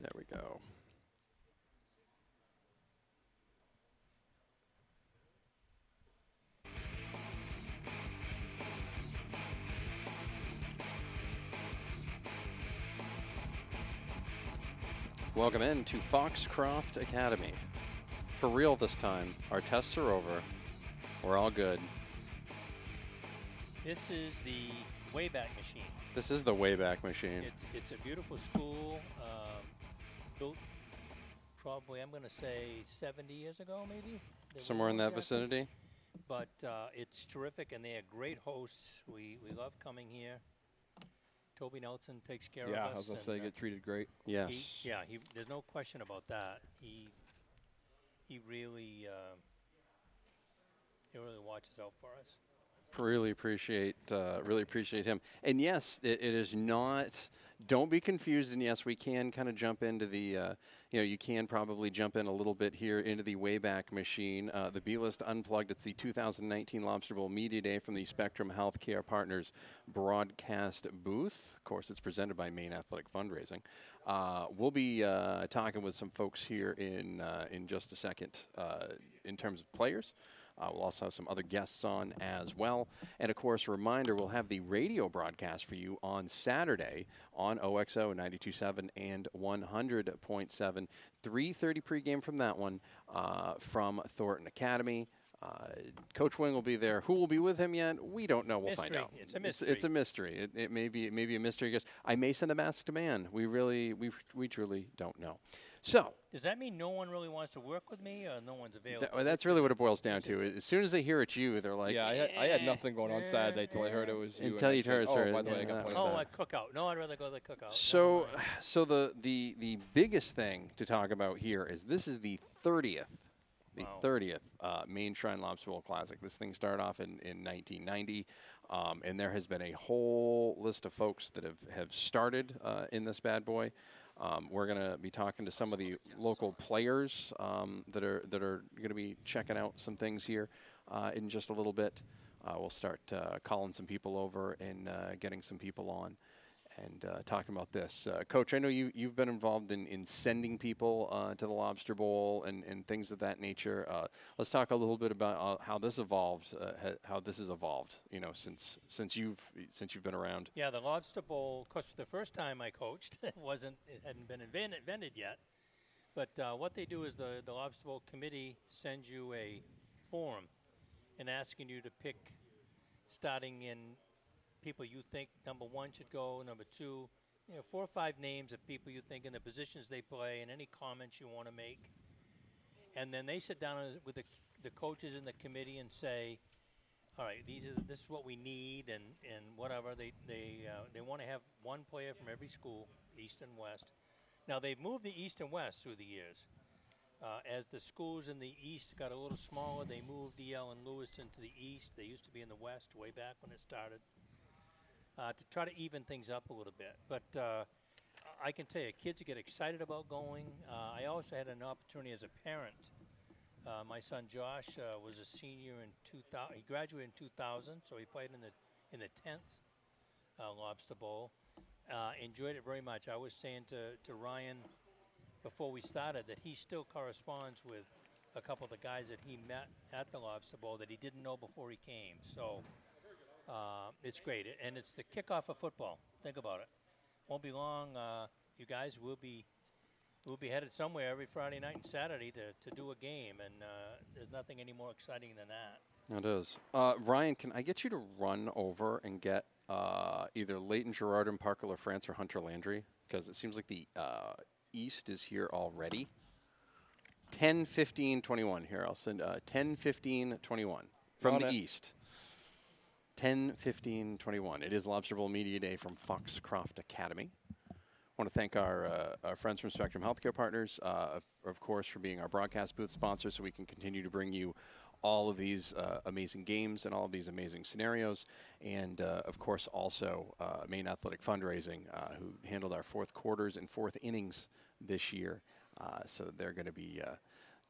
There we go. Welcome in to Foxcroft Academy. For real this time. Our tests are over. We're all good. This is the Wayback Machine. This is the Wayback Machine. It's it's a beautiful school, um, built probably I'm going to say 70 years ago, maybe. Somewhere in that exactly. vicinity. But uh, it's terrific, and they are great hosts. We we love coming here. Toby Nelson takes care Yeah, of us. Yeah, I was gonna say uh, get treated great. Yes. He, yeah, he, there's no question about that. He he really uh, he really watches out for us. Really appreciate uh, really appreciate him. And yes it, it is not don't be confused and yes we can kind of jump into the uh, you know you can probably jump in a little bit here into the wayback machine. Uh, the b-list unplugged it's the 2019 lobster bowl media day from the spectrum healthcare partners broadcast booth. Of course it's presented by maine athletic fundraising. Uh, we'll be uh, talking with some folks here in uh, in just a second uh, in terms of players uh, we'll also have some other guests on as well. And of course, a reminder we'll have the radio broadcast for you on Saturday on OXO 92.7 and 100.7. 3.30 pregame from that one uh, from Thornton Academy. Uh, Coach Wing will be there. Who will be with him yet? We don't know. We'll find out. It's a It's, mystery. a mystery. It, it may be it may be a mystery. Guess I may send a masked man. We really we we truly don't know. So Does that mean no one really wants to work with me, or no one's available? Th- well, that's really what it boils down to. As soon as they hear it's you, they're like, yeah, I had, I had nothing going on Saturday till I heard it was you. Until and I you said, heard- Oh, started- by the way, I yeah, got that Oh, a cookout. No, I'd rather go to the cookout. So, Never so the, the the biggest thing to talk about here is this is the thirtieth, the Wow. thirtieth uh, Maine Shrine Lobster Bowl Classic. This thing started off in, in 1990, um, and there has been a whole list of folks that have have started uh, in this bad boy. Um, we're going to be talking to some of the local players um, that are that are going to be checking out some things here uh, in just a little bit. Uh, we'll start uh, calling some people over and uh, getting some people on and uh, talking about this. Uh, Coach, I know you, you've been involved in, in sending people uh, to the Lobster Bowl and, and things of that nature. Uh, let's talk a little bit about uh, how this evolved, uh, ha- how this has evolved, you know, since since you've since you've been around. Yeah, the Lobster Bowl. Of course, the first time I coached, it wasn't it hadn't been invent- invented yet. But what they do is the the Lobster Bowl committee sends you a form and asking you to pick, starting in people you think number one should go, number two, you know, four or five names of people you think in the positions they play, and any comments you want to make. And then they sit down with the, the coaches in the committee and say, all right, these are this is what we need, and, and whatever they they uh, they want to have one player from every school, east and west. Now they've moved the east and west through the years. Uh, as the schools in the east got a little smaller, they moved EL and Lewiston to the east. They used to be in the west way back when it started uh, to try to even things up a little bit. But uh, I can tell you, kids get excited about going. Uh, I also had an opportunity as a parent. Uh, my son Josh uh, was a senior in 2000. He graduated in 2000, so he played in the in the 10th uh, Lobster Bowl. Enjoyed it very much. I was saying to, to Ryan before we started that he still corresponds with a couple of the guys that he met at the Lobster Bowl that he didn't know before he came. So uh, it's great, and it's the kickoff of football. Think about it. Won't be long. Uh, you guys will be will be headed somewhere every Friday night and Saturday to, to do a game, and uh, there's nothing any more exciting than that. It is. Uh, Ryan, can I get you to run over and get uh, either Leighton Girardin Parker LaFrance or Hunter Landry? Because it seems like the uh, East is here already. 10, 15, 21. Here, I'll send uh, 10, 15, 21 from On the it. East. 10, 15, 21. It is Lobster Bowl Media Day from Foxcroft Academy. I want to thank our, uh, our friends from Spectrum Healthcare Partners, uh, of, of course, for being our broadcast booth sponsor so we can continue to bring you all of these uh, amazing games and all of these amazing scenarios. And, uh, of course, also uh, Maine Athletic Fundraising, uh, who handled our fourth quarters and fourth innings this year. So they're going to be.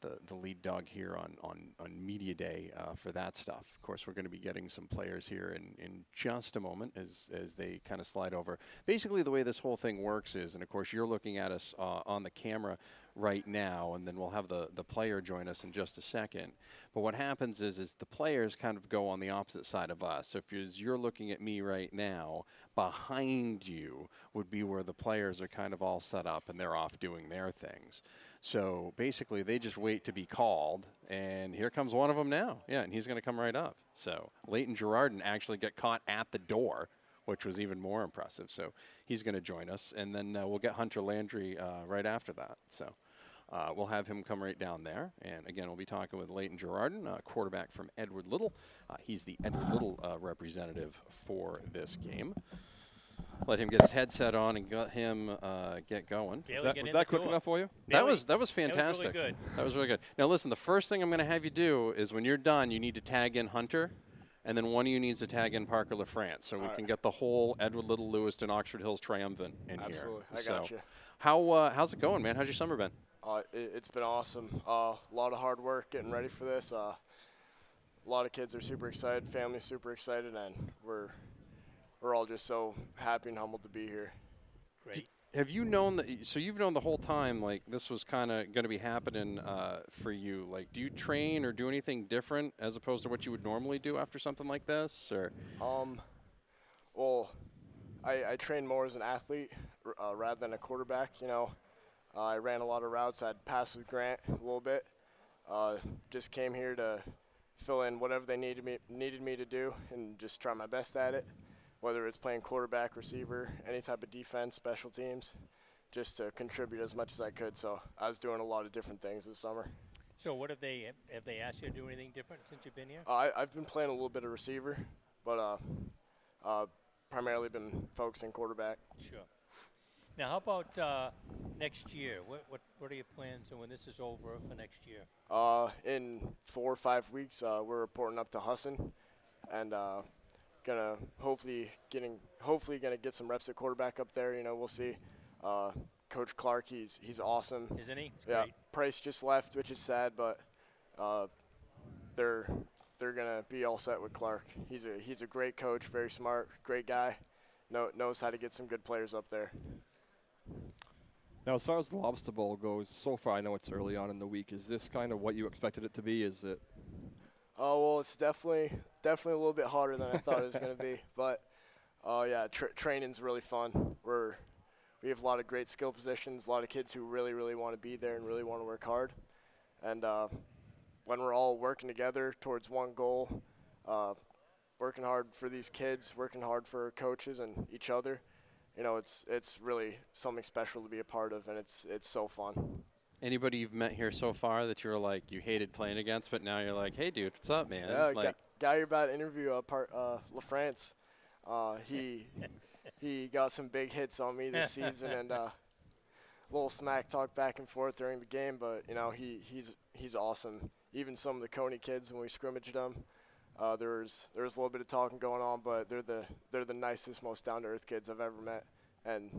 The, the lead dog here on, on, on Media Day uh, for that stuff. Of course, we're going to be getting some players here in, in just a moment as, as they kind of slide over. Basically, the way this whole thing works is, and of course, you're looking at us uh, on the camera right now, and then we'll have the, the player join us in just a second. But what happens is, is the players kind of go on the opposite side of us. So if you're, you're looking at me right now, behind you would be where the players are kind of all set up and they're off doing their things. So basically, they just wait to be called, and here comes one of them now. Yeah, and he's going to come right up. So Leighton Girardin actually got caught at the door, which was even more impressive. So he's going to join us, and then uh, we'll get Hunter Landry uh, right after that. So. Uh, we'll have him come right down there. And again, we'll be talking with Leighton Girardin, uh, quarterback from Edward Little. Uh, he's the Edward Little uh, representative for this game let him get his headset on and get him uh, get going. was that, was that quick enough for you? That was that was fantastic. That was really good. That was really good. Now listen, the first thing I'm going to have you do is when you're done, you need to tag in Hunter, and then one of you needs to tag in Parker LaFrance, so we can get the whole Edward Little Lewiston Oxford Hills triumphant in Absolutely. here. Absolutely, I so, got you. How uh, how's it going, man? How's your summer been? Uh, it, has been awesome. Uh, a lot of hard work getting ready for this. Uh, a lot of kids are super excited, family's super excited, and we're we're all just so happy and humbled to be here. Great. Have you known that? So you've known the whole time, like this was kind of going to be happening uh, for you. Like, do you train or do anything different as opposed to what you would normally do after something like this? Or um, well, I, I train more as an athlete uh, rather than a quarterback. You know, uh, I ran a lot of routes. I'd pass with Grant a little bit. Uh, just came here to fill in whatever they needed me needed me to do and just try my best at it whether it's playing quarterback, receiver, any type of defense, special teams, just to contribute as much as I could. So I was doing a lot of different things this summer. So what have they have they asked you to do anything different since you've been here? Uh, I, I've been playing a little bit of receiver, but uh, uh, primarily been focusing quarterback. Sure. Now, how about uh, next year? What, what what are your plans, and when this is over for next year? Uh, in four or five weeks, uh, we're reporting up to Husson, and uh, gonna hopefully getting hopefully gonna get some reps at quarterback up there. You know, we'll see. Uh, Coach Clark, he's he's awesome. Isn't he? It's yeah. Great. Price just left, which is sad, but uh, they're they're gonna be all set with Clark. He's a he's a great coach, very smart, great guy. Know, knows how to get some good players up there. Now, as far as the Lobster Bowl goes, so far I know it's early on in the week. Is this kind of what you expected it to be? Is it Oh well, it's definitely definitely a little bit harder than I thought it was going to be. But oh uh, yeah, tra- training's really fun. We're we have a lot of great skill positions, a lot of kids who really really want to be there and really want to work hard. And uh, when we're all working together towards one goal, uh, working hard for these kids, working hard for coaches and each other, you know, it's it's really something special to be a part of, and it's it's so fun. Anybody you've met here so far that you're like you hated playing against, but now you're like, hey, dude, what's up, man? Yeah, like, guy you're about to interview, uh, part, uh, LaFrance, uh, he he got some big hits on me this season, and uh, little smack talk back and forth during the game. But you know, he he's he's awesome. Even some of the Cony kids when we scrimmaged them, uh, there was there was a little bit of talking going on, but they're the they're the nicest, most down to earth kids I've ever met, and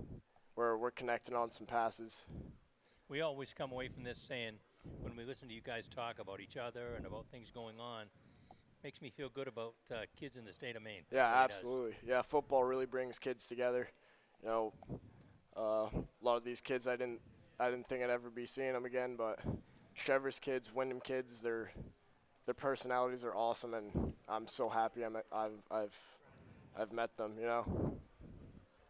we're we're connecting on some passes we always come away from this saying, when we listen to you guys talk about each other and about things going on, makes me feel good about uh, kids in the state of Maine. Yeah, absolutely. Does. Yeah, football really brings kids together. You know, uh, a lot of these kids I didn't I didn't think I'd ever be seeing them again, but Cheverus kids, Windham kids, their their personalities are awesome, and I'm so happy I'm, I've I've I've met them. You know.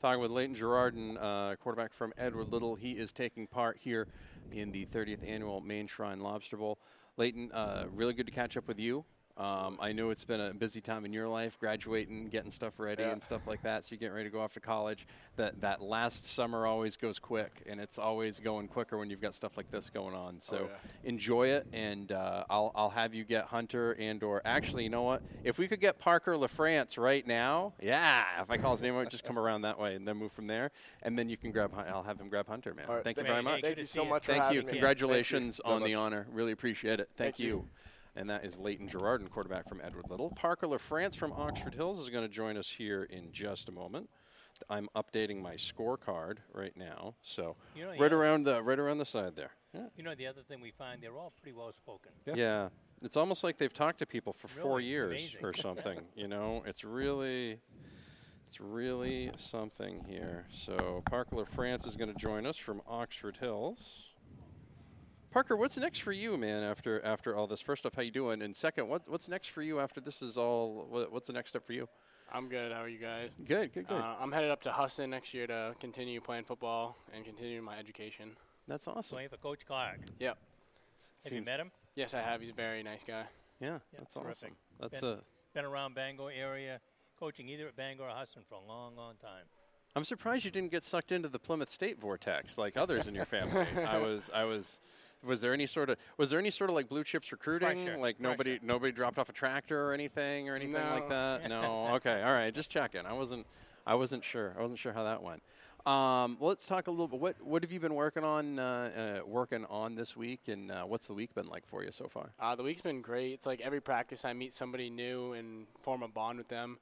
Talking with Leighton Girardin, uh, quarterback from Edward Little. He is taking part here in the 30th annual Maine Shrine Lobster Bowl. Leighton, uh, really good to catch up with you. Um, I know it's been a busy time in your life, graduating, getting stuff ready, yeah. and stuff like that. So you're getting ready to go off to college. That that last summer always goes quick, and it's always going quicker when you've got stuff like this going on. So oh, yeah. enjoy it, and uh, I'll I'll have you get Hunter and or actually, you know what? If we could get Parker LaFrance right now, yeah. If I call his name, I'll just come around that way and then move from there, and then you can grab. I'll have him grab Hunter, man. Right. Thank you very much. Thank you so much. Thank you. Me. Congratulations Thank you. on the honor. Really appreciate it. Thank, Thank you. you and that is Leighton Girardin, quarterback from Edward Little. Parker LaFrance from Oxford Hills is going to join us here in just a moment. I'm updating my scorecard right now, so you know, right around the right around the side there. Yeah. You know, the other thing we find, they're all pretty well spoken. Yeah. Yeah. It's almost like they've talked to people for four Really, it's years amazing. or something. you know, it's really, it's really something here. So Parker France is going to join us from Oxford Hills. Parker, what's next for you, man? After after all this, first off, how you doing? And second, what what's next for you after this is all? What, what's the next step for you? I'm good. How are you guys? Good, good, good. Uh, I'm headed up to Husson next year to continue playing football and continue my education. That's awesome. Playing for Coach Clark. Yep. Have you met him? Yes, I have. He's a very nice guy. Yeah, Yeah, that's terrific. awesome. That's Ben- a. Been around Bangor area, coaching either at Bangor or Husson for a long, long time. I'm surprised you didn't get sucked into the Plymouth State vortex like others in your family. I was, I was. Was there any sort of was there any sort of like blue chips recruiting? Pressure, like nobody pressure. nobody dropped off a tractor or anything or anything like that? No. Okay. All right. Just checking. I wasn't I wasn't sure. I wasn't sure how that went. Um, well, let's talk a little bit. What what have you been working on uh, uh, working on this week, and uh, what's the week been like for you so far? Uh, the week's been great. It's like every practice I meet somebody new and form a bond with them.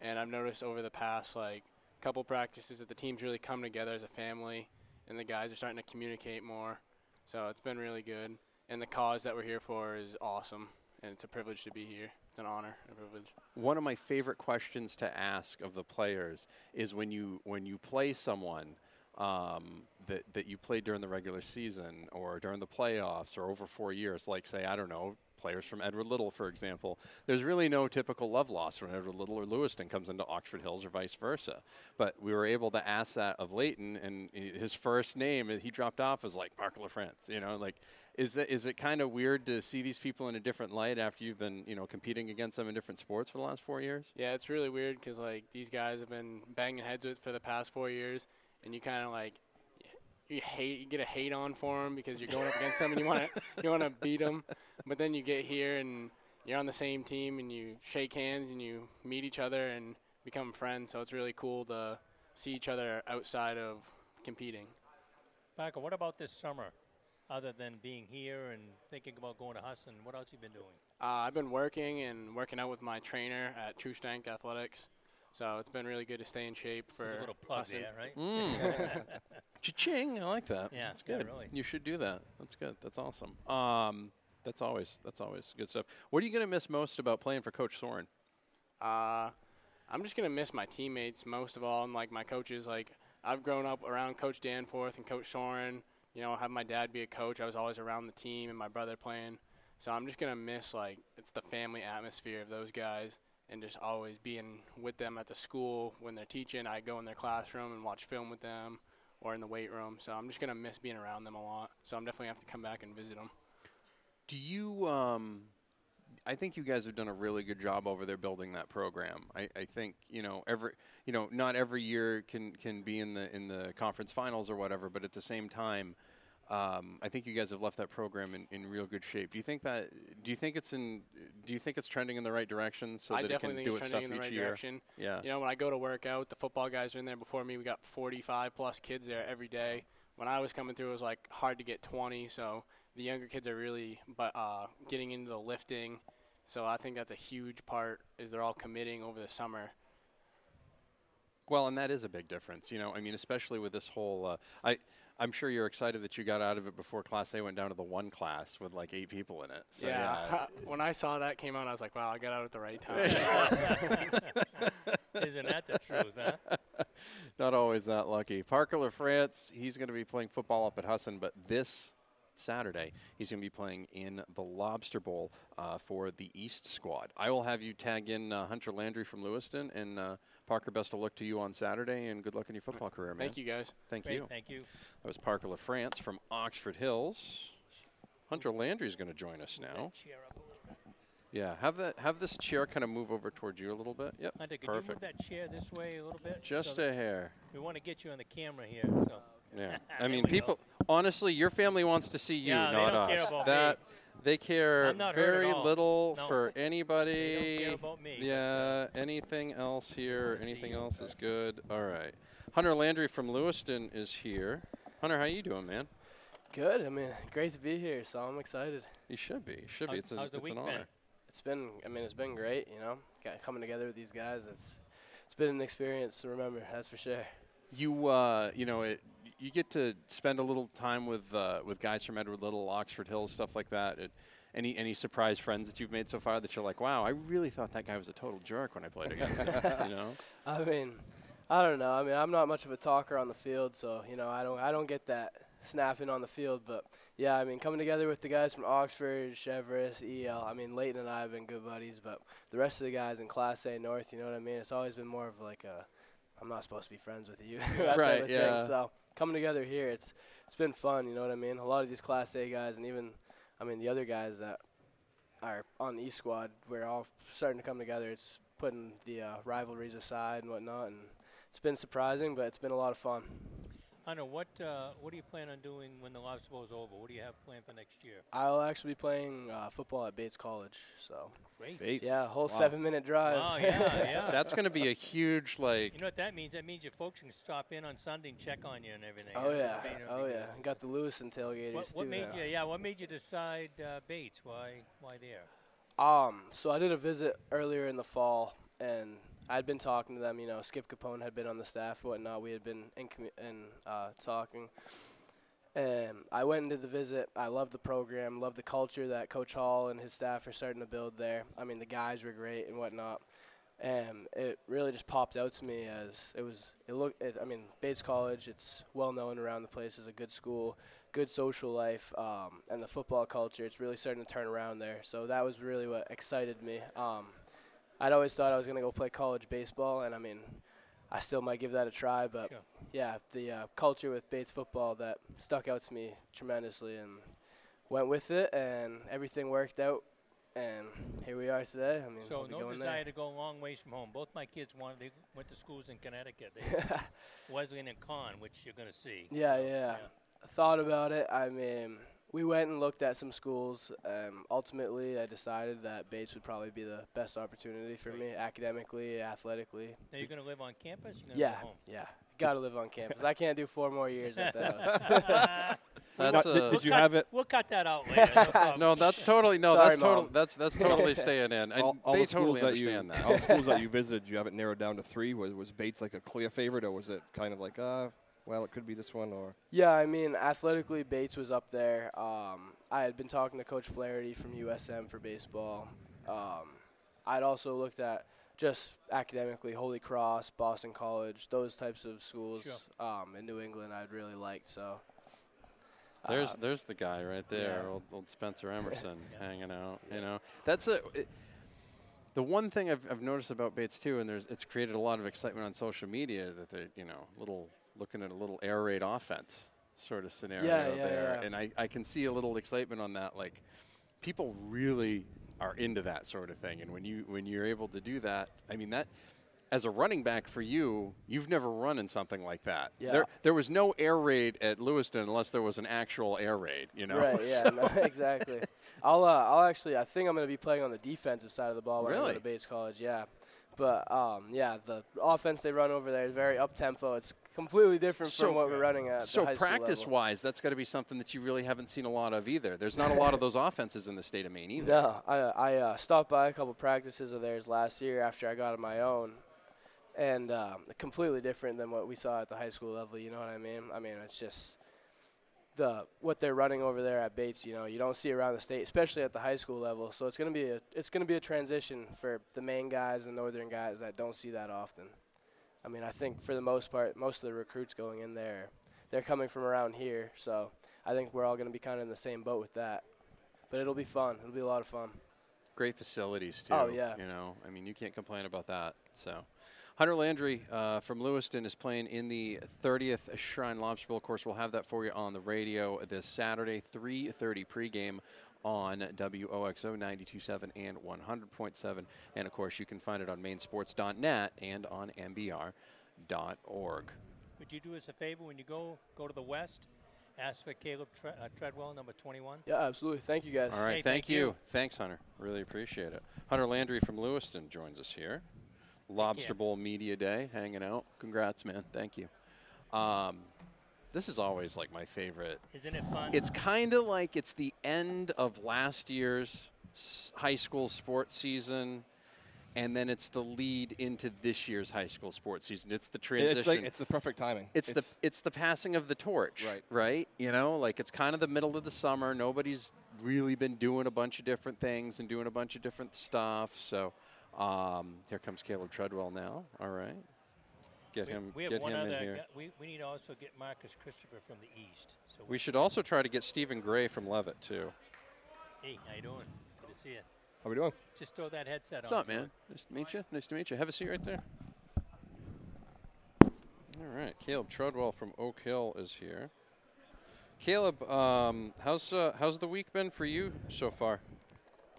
And I've noticed over the past like couple practices that the team's really come together as a family, and the guys are starting to communicate more. So it's been really good. And the cause that we're here for is awesome, and it's a privilege to be here. It's an honor and a privilege. One of my favorite questions to ask of the players is when you when you play someone um, that that you played during the regular season or during the playoffs or over four years, like say I don't know players from Edward Little, for example. There's really no typical love loss when Edward Little or Lewiston comes into Oxford Hills or vice versa. But we were able to ask that of Leighton, and his first name he dropped off was like Parker LaFrance. You know, like is that is it kind of weird to see these people in a different light after you've been you know competing against them in different sports for the last four years? Yeah, it's really weird because like these guys have been banging heads with for the past four years, and you kind of like you hate you get a hate on for them because you're going up against them and you want to you want to beat them, but then you get here and you're on the same team and you shake hands and you meet each other and become friends. So it's really cool to see each other outside of competing. Parker, what about this summer? Other than being here and thinking about going to Husson, what else you been doing? Uh, I've been working and working out with my trainer at True Strength Athletics. So it's been really good to stay in shape for There's a little plug Husson. there, right? Mm. Cha-ching! I like that. Yeah, that's yeah, good. really. You should do that. That's good. That's awesome. Um, that's always that's always good stuff. What are you going to miss most about playing for Coach Soren? Uh, I'm just gonna miss my teammates most of all, and like my coaches. Like I've grown up around Coach Danforth and Coach Soren. You know, have my dad be a coach. I was always around the team and my brother playing. So I'm just gonna miss like it's the family atmosphere of those guys, and just always being with them at the school when they're teaching. I go in their classroom and watch film with them, or in the weight room. So I'm just gonna miss being around them a lot. So I'm definitely gonna have to come back and visit them. Do you? Um, I think you guys have done a really good job over there building that program. I, I think you know every you know not every year can can be in the in the conference finals or whatever, but at the same time. Um, I think you guys have left that program in, in real good shape. Do you think that? Do you think it's in? Do you think it's trending in the right direction so I that it definitely can think do it's stuff trending in the each right year? direction. Yeah. You know, when I go to work out, the football guys are in there before me. We got 45 plus kids there every day. When I was coming through, it was like hard to get 20. So the younger kids are really, but uh, getting into the lifting. So I think that's a huge part. Is they're all committing over the summer. Well, and that is a big difference, you know. I mean, especially with this whole, uh, I, I'm sure you're excited that you got out of it before Class A went down to the one class with like eight people in it. So, yeah. when I saw that came out, I was like, wow, I got out at the right time. Isn't that the truth, huh? not always that lucky. Parker LaFrance, he's going to be playing football up at Husson, but this Saturday he's going to be playing in the Lobster Bowl uh, for the East squad. I will have you tag in uh, Hunter Landry from Lewiston, and uh, Parker, best of luck to you on Saturday, and good luck in your football career, man. Thank you guys. Thank Great, you. thank you. That was Parker LaFrance from Oxford Hills. Hunter Landry is going to join us now. Cheer up a little bit. Yeah, have that have this chair kind of move over towards you a little bit. Yep, Hunter, can perfect. you move that chair this way a little bit? Just so a hair. We want to get you on the camera here. So. Yeah, I mean, we go. people. Honestly, your family wants to see you, Yeah, they not don't us. care about that they care I'm not hurt at very little No. for anybody. They don't care about me. Yeah, anything else here? Anything else is good. All right. Hunter Landry from Lewiston is here. Hunter, how you doing, man? Good. I mean, great to be here. So I'm excited. You should be. You should be. It's, an it's week an been? honor. It's been. I mean, it's been great. You know, Got, coming together with these guys. It's it's been an experience to remember. That's for sure. You, uh, you know, it, you get to spend a little time with uh, with guys from Edward Little, Oxford Hills, stuff like that. It, any any surprise friends that you've made so far that you're like, wow, I really thought that guy was a total jerk when I played against him. You know? I mean, I don't know. I mean, I'm not much of a talker on the field, so you know, I don't I don't get that snapping on the field. But yeah, I mean, coming together with the guys from Oxford, Cheverus, EL. I mean, Leighton and I have been good buddies, but the rest of the guys in Class A North, you know what I mean? It's always been more of like a, I'm not supposed to be friends with you, that Right, type of yeah. thing. So coming together here, it's it's been fun. You know what I mean? A lot of these Class A guys, and even, I mean, the other guys that are on the East squad, we're all starting to come together. It's putting the uh, rivalries aside and whatnot, and it's been surprising, but it's been a lot of fun. Hunter, what uh, what do you plan on doing when the Lobster Bowl is over? What do you have planned for next year? I'll actually be playing uh, football at Bates College, so Great. Bates. yeah, whole Wow. seven-minute drive. Oh yeah, yeah. That's going to be a huge like. you know what that means? That means your folks can stop in on Sunday and check on you and everything. oh You yeah, I mean, it'll oh yeah. good. Got the Lewiston tailgaters What, too. what made now. you? Yeah, what made you decide uh, Bates? Why why there? Um, so I did a visit earlier in the fall, and I'd been talking to them. You know, Skip Capone had been on the staff whatnot. We had been in, commu- in uh, talking, and I went into the visit. I loved the program, loved the culture that Coach Hall and his staff are starting to build there. I mean, the guys were great and whatnot, and it really just popped out to me as it was. It looked. It, I mean, Bates College. It's well known around the place as a good school good social life um, and the football culture. It's really starting to turn around there. So that was really what excited me. Um, I'd always thought I was going to go play college baseball, and I mean, I still might give that a try. But Sure. yeah, the uh, culture with Bates football that stuck out to me tremendously, and went with it, and everything worked out. And here we are today. I mean, So no desire there. to go a long ways from home. Both my kids wanted. They went to schools in Connecticut. They, Wesleyan and Con, which you're going to see. Yeah, So, yeah. thought about it. I mean, we went and looked at some schools. Um, ultimately, I decided that Bates would probably be the best opportunity for me, academically, athletically. Now you're going to live on campus. You're going to Yeah, live home. yeah. Got to live on campus. I can't do four more years at the house. That's Now, did, a- did you cut, have it? We'll cut that out later. No, no, that's totally no. Sorry, that's totally That's that's totally staying in. And all, all they the schools totally that you, that. all the schools that you visited, you have it narrowed down to three. Was was Bates like a clear favorite, or was it kind of like, uh, well, it could be this one, or yeah, I mean, athletically, Bates was up there. Um, I had been talking to Coach Flaherty from USM for baseball. Um, I'd also looked at just academically Holy Cross, Boston College, those types of schools Sure. um, in New England. I'd really liked so. There's uh, there's the guy right there, yeah. old, old Spencer Emerson, hanging out. You know, that's a. It, the one thing I've, I've noticed about Bates too, and there's it's created a lot of excitement on social media, is that they're you know little looking at a little air raid offense sort of scenario Yeah, yeah, there, yeah. and I, I can see a little excitement on that. Like, people really are into that sort of thing, and when you when you're able to do that, I mean that. As a running back for you, you've never run in something like that. Yeah. There, there was no air raid at Lewiston unless there was an actual air raid. You know, Right. Yeah. No, exactly. I'll. Uh, I'll actually. I think I'm going to be playing on the defensive side of the ball when I Really? go to Bates College. Yeah. But um, yeah, the offense they run over there is very up tempo. It's completely different So- from what we're running at. So practice wise, that's got to be something that you really haven't seen a lot of either. There's not a lot of those offenses in the state of Maine either. No, I I uh, stopped by a couple practices of theirs last year after I got on my own, and um, completely different than what we saw at the high school level. You know what I mean? I mean, it's just the what they're running over there at Bates. You know, you don't see around the state, especially at the high school level. So it's gonna be a it's gonna be a transition for the main guys and northern guys that don't see that often. I mean, I think for the most part, most of the recruits going in there, they're coming from around here. So I think we're all gonna be kind of in the same boat with that. But it'll be fun. It'll be a lot of fun. Great facilities too. Oh, yeah. You know, I mean, you can't complain about that. So, Hunter Landry uh, from Lewiston is playing in the 30th Shrine Lobster Bowl. Of course, we'll have that for you on the radio this Saturday, 3:30 pregame on WOXO 92.7 and 100.7, and of course, you can find it on mainsports.net and on mbr.org. Would you do us a favor when you go go to the west? Ask for Caleb Tre- uh, Treadwell, number 21. Yeah, absolutely. Thank you guys. All right, Hey, thank, thank you. you. Thanks, Hunter. Really appreciate it. Hunter Landry from Lewiston joins us here. Lobster. Bowl Media Day, hanging out. Congrats, man. Thank you. Um, this is always like my favorite. Isn't it fun? It's kind of like it's the end of last year's high school sports season, and then it's the lead into this year's high school sports season. It's the transition. It's like it's the perfect timing. It's, the it's the passing of the torch, Right. Right. You know, like it's kind of the middle of the summer. Nobody's really been doing a bunch of different things and doing a bunch of different stuff. So um, here comes Caleb Treadwell now. All right, get We, him we have get one him other. in here. guy- we, we need to also get Marcus Christopher from the east. So We should also try to get Stephen Gray from Leavitt too. Hey, how you doing? Good to see you. How we doing? Just throw that headset What's on. What's up, man? Nice to meet you. Nice to meet you. Have a seat right there. All right, Caleb Treadwell from Oak Hill is here. Caleb, um, how's uh, how's the week been for you so far?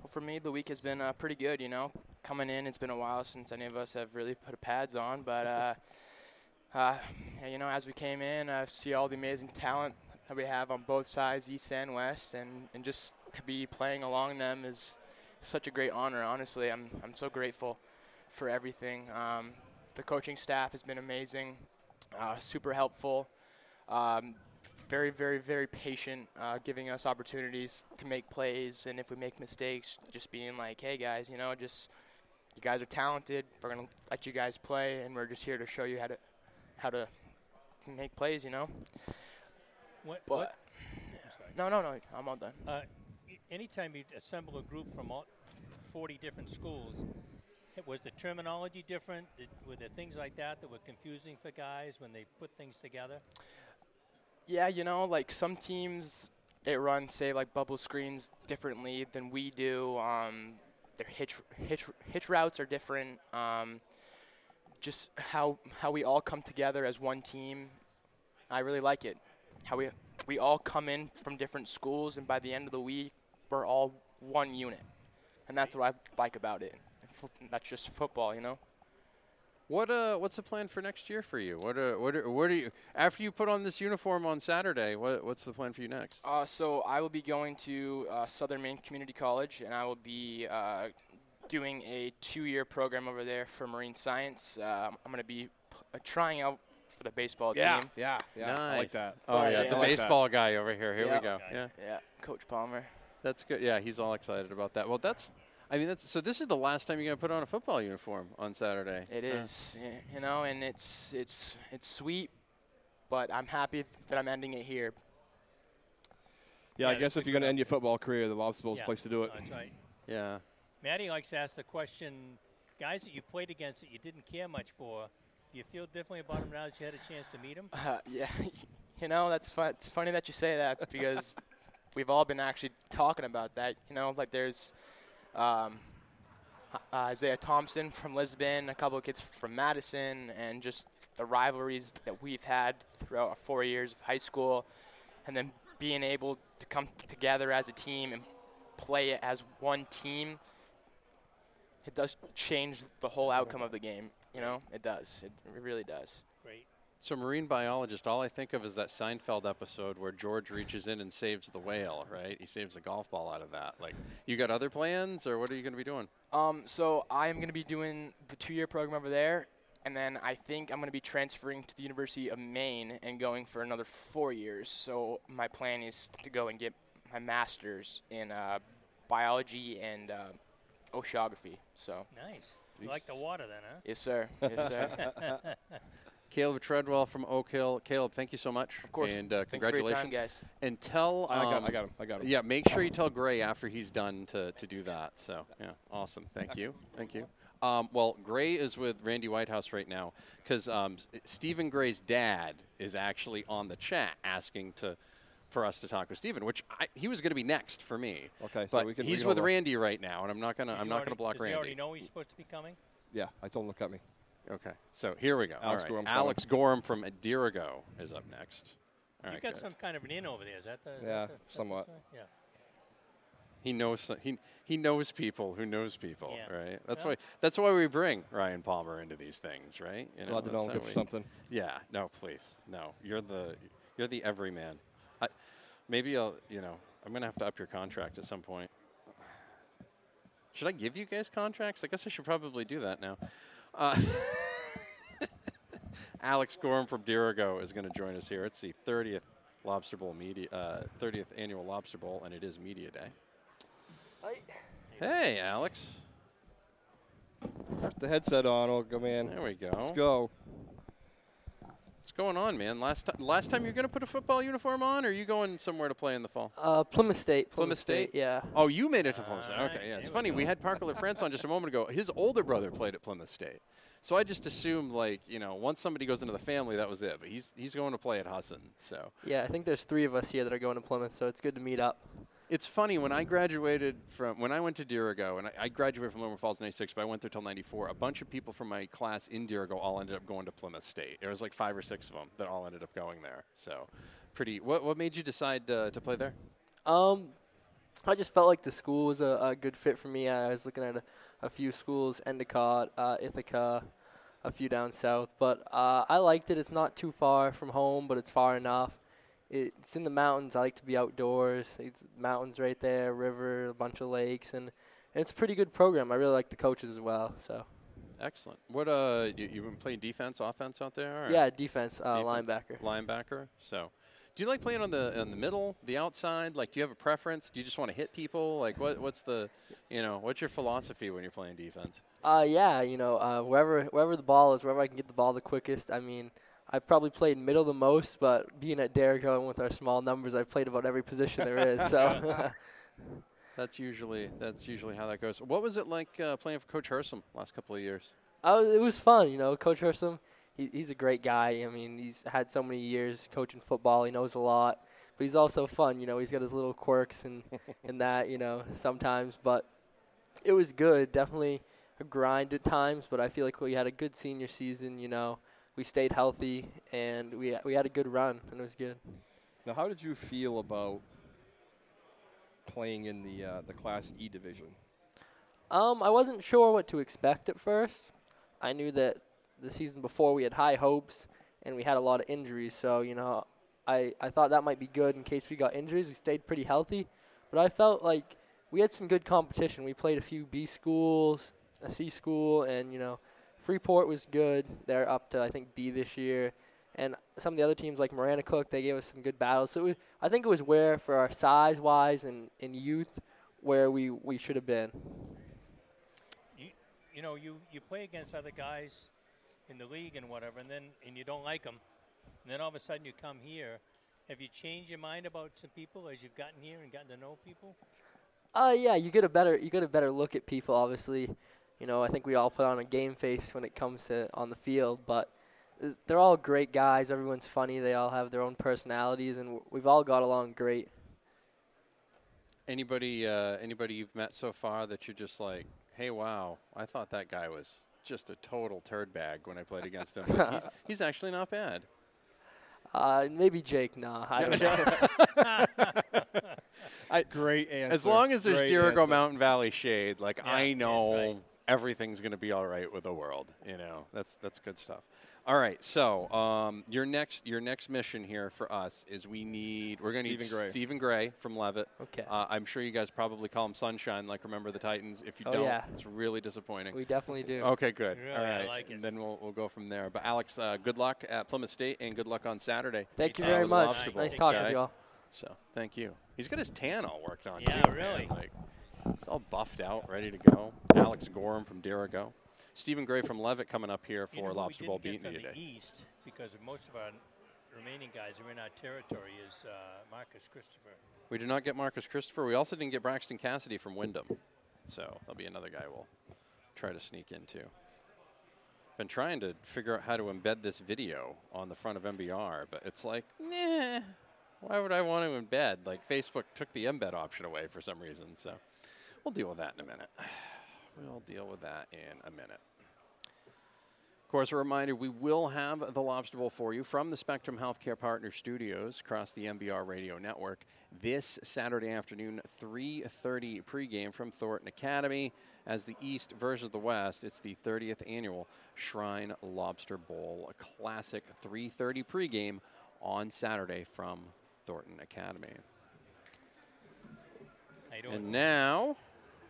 Well, for me, the week has been uh, pretty good. You know, coming in, it's been a while since any of us have really put pads on, but uh, uh, you know, as we came in, I see all the amazing talent that we have on both sides, east and west, and, and just to be playing along them is such a great honor. Honestly, I'm I'm so grateful for everything. Um, the coaching staff has been amazing, uh, super helpful. Um, very, very, very patient, uh, giving us opportunities to make plays, and if we make mistakes, just being like, "Hey guys, you know, just you guys are talented. We're gonna let you guys play, and we're just here to show you how to how to make plays." You know. What, But what, no, no, no, I'm all done. Uh, anytime you assemble a group from all 40 different schools, it- was the terminology different? Did, were there things like that that were confusing for guys when they put things together? Yeah, you know, like some teams they run say like bubble screens differently than we do. Um, their hitch hitch hitch routes are different. Um, just how how we all come together as one team, I really like it. How we we all come in from different schools, and by the end of the week, we're all one unit, and that's what I like about it. That's just football, you know. What uh, what's the plan for next year for you? What are, what are, what are you after you put on this uniform on Saturday? What what's the plan for you next? Uh, so I will be going to uh, Southern Maine Community College, and I will be uh, doing a two-year program over there for marine science. Uh, I'm going to be p- uh, trying out for the baseball Yeah, team. yeah, yeah. nice. I like that. Oh But, yeah, yeah, the like baseball guy over here. Here Yeah. we go. Yeah, Yeah, Coach Palmer. that's good. Yeah, he's all excited about that. Well, that's. I mean, that's so. This is the last time you're gonna put on a football uniform on Saturday. It Uh, is, you know, and it's it's it's sweet, but I'm happy that I'm ending it here. Yeah, I guess if you're going to end your football career, the Lobster Bowl's Yeah, the place to do it. That's right. yeah. Maddie likes to ask the question: guys that you played against that you didn't care much for, do you feel differently about them now that you had a chance to meet them? Uh, yeah, you know that's fun. It's funny that you say that because we've all been actually talking about that. You know, like there's um, Isaiah Thompson from Lisbon, a couple of kids from Madison, and just the rivalries that we've had throughout our four years of high school, and then being able to come together as a team and play it as one team. It does change the whole outcome of the game. You know, it does. It really does. Great. So marine biologist, all I think of is that Seinfeld episode where George reaches in and saves the whale. Right? He saves the golf ball out of that. Like, you got other plans, or what are you gonna be doing? Um, so I am going to be doing the two-year program over there, and then I think I'm going to be transferring to the University of Maine and going for another four years. So my plan is to go and get my master's in uh, biology and uh, oceanography. So Nice. You like the water then, huh? yes, sir. Yes, sir. Caleb Treadwell from Oak Hill. Caleb, thank you so much. Of course. And uh, Thank for your congratulations. time, guys. And tell. I got, um, I got him. I got him. Yeah, make sure you tell Gray after he's done to, to do that. So, yeah, awesome. Thank you. Thank you. Um, well, Gray is with Randy Whitehouse right now because um, Stephen Gray's dad is actually on the chat asking to for us to talk with Stephen, which I, he was going to be next for me. Okay, so but we can- we he's can with. Randy right now, and I'm not gonna Did I'm not already- gonna block does Randy. he already know he's supposed to be coming? Yeah, I told him to cut me. Okay, so here we go. Alex All right. Gorham's Alex Gorham from Adirago is up next. All you right, got good. some kind of an in over there. Is that the? is that Yeah, the- is that the somewhat. sign? Yeah. He knows he he knows people who knows people, Yeah. right? That's Well- why that's why we bring Ryan Palmer into these things, right? You Glad to know that's I'm how good for we- something. Yeah, no, please, no. You're the you're the everyman. I, maybe I'll you know I'm gonna have to up your contract at some point. Should I give you guys contracts? I guess I should probably do that now. Uh, Alex Gorham from Dirigo is going to join us here. It's the 30th Lobster Bowl media, uh, 30th annual Lobster Bowl, and it is Media Day. Hey, Alex. Put the headset on, old go man. There we go. Let's go. What's going on, man? Last time, last time you're going to put a football uniform on, or are you going somewhere to play in the fall? Uh, Plymouth State. Plymouth State? Yeah. Oh, you made it to Plymouth State. Okay, yeah. It's there we funny. We had Parker LaFrance on just a moment ago. His older brother played at Plymouth State. So I just assumed, like, you know, once somebody goes into the family, that was it. But he's he's going to play at Husson. So Yeah, I think there's three of us here that are going to Plymouth, so it's good to meet up. It's funny when I graduated from when I went to Dirigo, and I, I graduated from Loma Falls in '96, but I went there till '94. A bunch of people from my class in Dirigo all ended up going to Plymouth State. There was like five or six of them that all ended up going there. So pretty. What what made you decide uh, to play there? Um, I just felt like the school was a, a good fit for me. I was looking at a, a few schools, Endicott, uh, Ithaca, a few down south. But uh, I liked it. It's not too far from home, but it's far enough. It's in the mountains. I like to be outdoors. It's mountains right there, river, a bunch of lakes, and, and it's a pretty good program. I really like the coaches as well. So Excellent. What uh, you, you been playing defense, offense out there? or yeah, defense, uh, defense? linebacker. Linebacker. So, do you like playing on the in the middle, the outside? Like, do you have a preference? Do you just want to hit people? Like, what what's the, you know, what's your philosophy when you're playing defense? Uh, yeah, you know, uh, wherever wherever the ball is, wherever I can get the ball the quickest. I mean, I probably played middle the most, but being at Dirigo and with our small numbers, I've played about every position there is. So, That's usually that's usually how that goes. What was it like uh, playing for Coach Hersom last couple of years? I was, it was fun. You know, Coach Hersom, he, he's a great guy. I mean, he's had so many years coaching football. He knows a lot, but he's also fun. You know, he's got his little quirks and and that. You know, sometimes, but it was good. Definitely a grind at times, but I feel like we had a good senior season. You know, we stayed healthy and we we had a good run, and it was good. Now, how did you feel about playing in the uh, the Class E division? Um, I wasn't sure what to expect at first. I knew that the season before we had high hopes and we had a lot of injuries, so you know, I I thought that might be good in case we got injuries. We stayed pretty healthy, but I felt like we had some good competition. We played a few B schools, a C school, and you know, Freeport was good. They're up to I think B this year, and some of the other teams like Maranacook, they gave us some good battles. So it was, I think it was where for our size wise and, and youth where we, we should have been. You, you know, you, you play against other guys in the league and whatever, and then and you don't like them, and then all of a sudden you come here. Have you changed your mind about some people as you've gotten here and gotten to know people? Uh, yeah, you get a better you get a better look at people. Obviously, you know I think we all put on a game face when it comes to on the field, but they're all great guys. Everyone's funny. They all have their own personalities, and we've all got along great. Anybody uh, anybody you've met so far that you're just like, hey, wow, I thought that guy was just a total turd bag when I played against him. He's, he's actually not bad. Uh, maybe Jake. Nah, I don't know. Great answer. As long as there's Great Dirigo answer. Mountain Valley shade, like Yeah, I know right. Everything's going to be all right with the world. You know, that's that's good stuff. All right, so um, your next your next mission here for us is we need we're going to need Stephen Gray. Stephen Gray from Leavitt. Okay. Uh, I'm sure you guys probably call him Sunshine, like remember the Titans. If you Oh, don't, yeah. it's really disappointing. we definitely do. Okay, good. Really, All I like it. and then we'll we'll go from there. But Alex, uh, good luck at Plymouth State, and good luck on Saturday. Thank you uh, very with much. Lobster Bowl, Nice talking okay? to you all. So thank you. He's got his tan all worked on Yeah, too. man. really. Like he's all buffed out, ready to go. Alex Gorham from Dirigo. Stephen Gray from Leavitt coming up here You for know who Lobster Bowl didn't beating you today. the East, because most of our remaining guys are in our territory, is uh, Marcus Christopher. We did not get Marcus Christopher. We also didn't get Braxton Cassidy from Windham. So that'll be another guy we'll try to sneak into. Been trying to figure out how to embed this video on the front of MBR, but it's like, nah. Why would I want to embed? Like Facebook took the embed option away for some reason. So we'll deal with that in a minute. We'll deal with that in a minute. Of course, a reminder we will have the Lobster Bowl for you from the Spectrum Healthcare Partner Studios across the MBR Radio Network this Saturday afternoon, 3:30 pregame from Thornton Academy. As the East versus the West, it's the 30th annual Shrine Lobster Bowl a Classic 3:30 pregame on Saturday from Thornton Academy. How you doing? And now,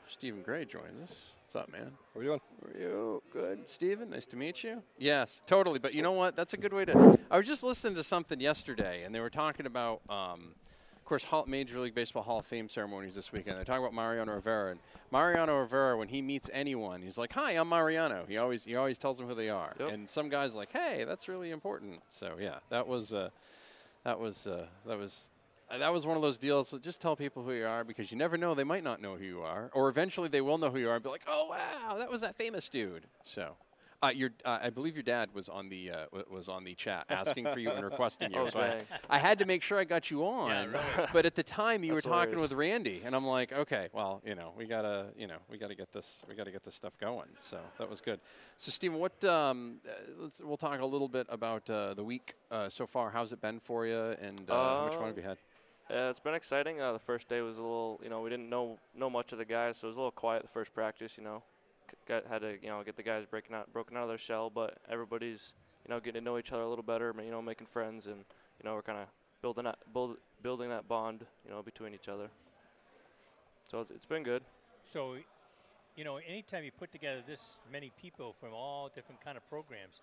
Stephen Gray joins us. What's up, man? What are you doing? How are you? Good. Stephen, nice to meet you. Yes, totally. But you know what? That's a good way to. I was just listening to something yesterday, and they were talking about um, of course, Major League Baseball Hall of Fame ceremonies this weekend. They're talking about Mariano Rivera, and Mariano Rivera, when he meets anyone, he's like, "Hi, I'm Mariano." He always he always tells them who they are, Yep. and some guys like, "Hey, that's really important." So yeah, that was uh, that was uh, that was. Uh, That was one of those deals. So just tell people who you are because you never know; they might not know who you are, or eventually they will know who you are and be like, "Oh wow, that was that famous dude." So, uh, your, uh, I believe your dad was on the uh, w- was on the chat asking for you and requesting you. Oh, so I. I had to make sure I got you on. really. But at the time, you That's were talking hilarious. with Randy, and I'm like, okay, well, you know, we gotta, you know, we gotta get this, we gotta get this stuff going. So that was good. So Stephen, what? Um, uh, let's, we'll talk a little bit about uh, the week uh, so far. How's it been for you, and uh, how much fun Uh, have you had? Yeah, it's been exciting. Uh, the first day was a little, you know, we didn't know know much of the guys, so it was a little quiet the first practice. You know, got had to, you know, get the guys breaking out, broken out of their shell. But everybody's, you know, getting to know each other a little better. You know, making friends, and you know, we're kind of building that build, building that bond, you know, between each other. So it's, it's been good. So, you know, anytime you put together this many people from all different kind of programs,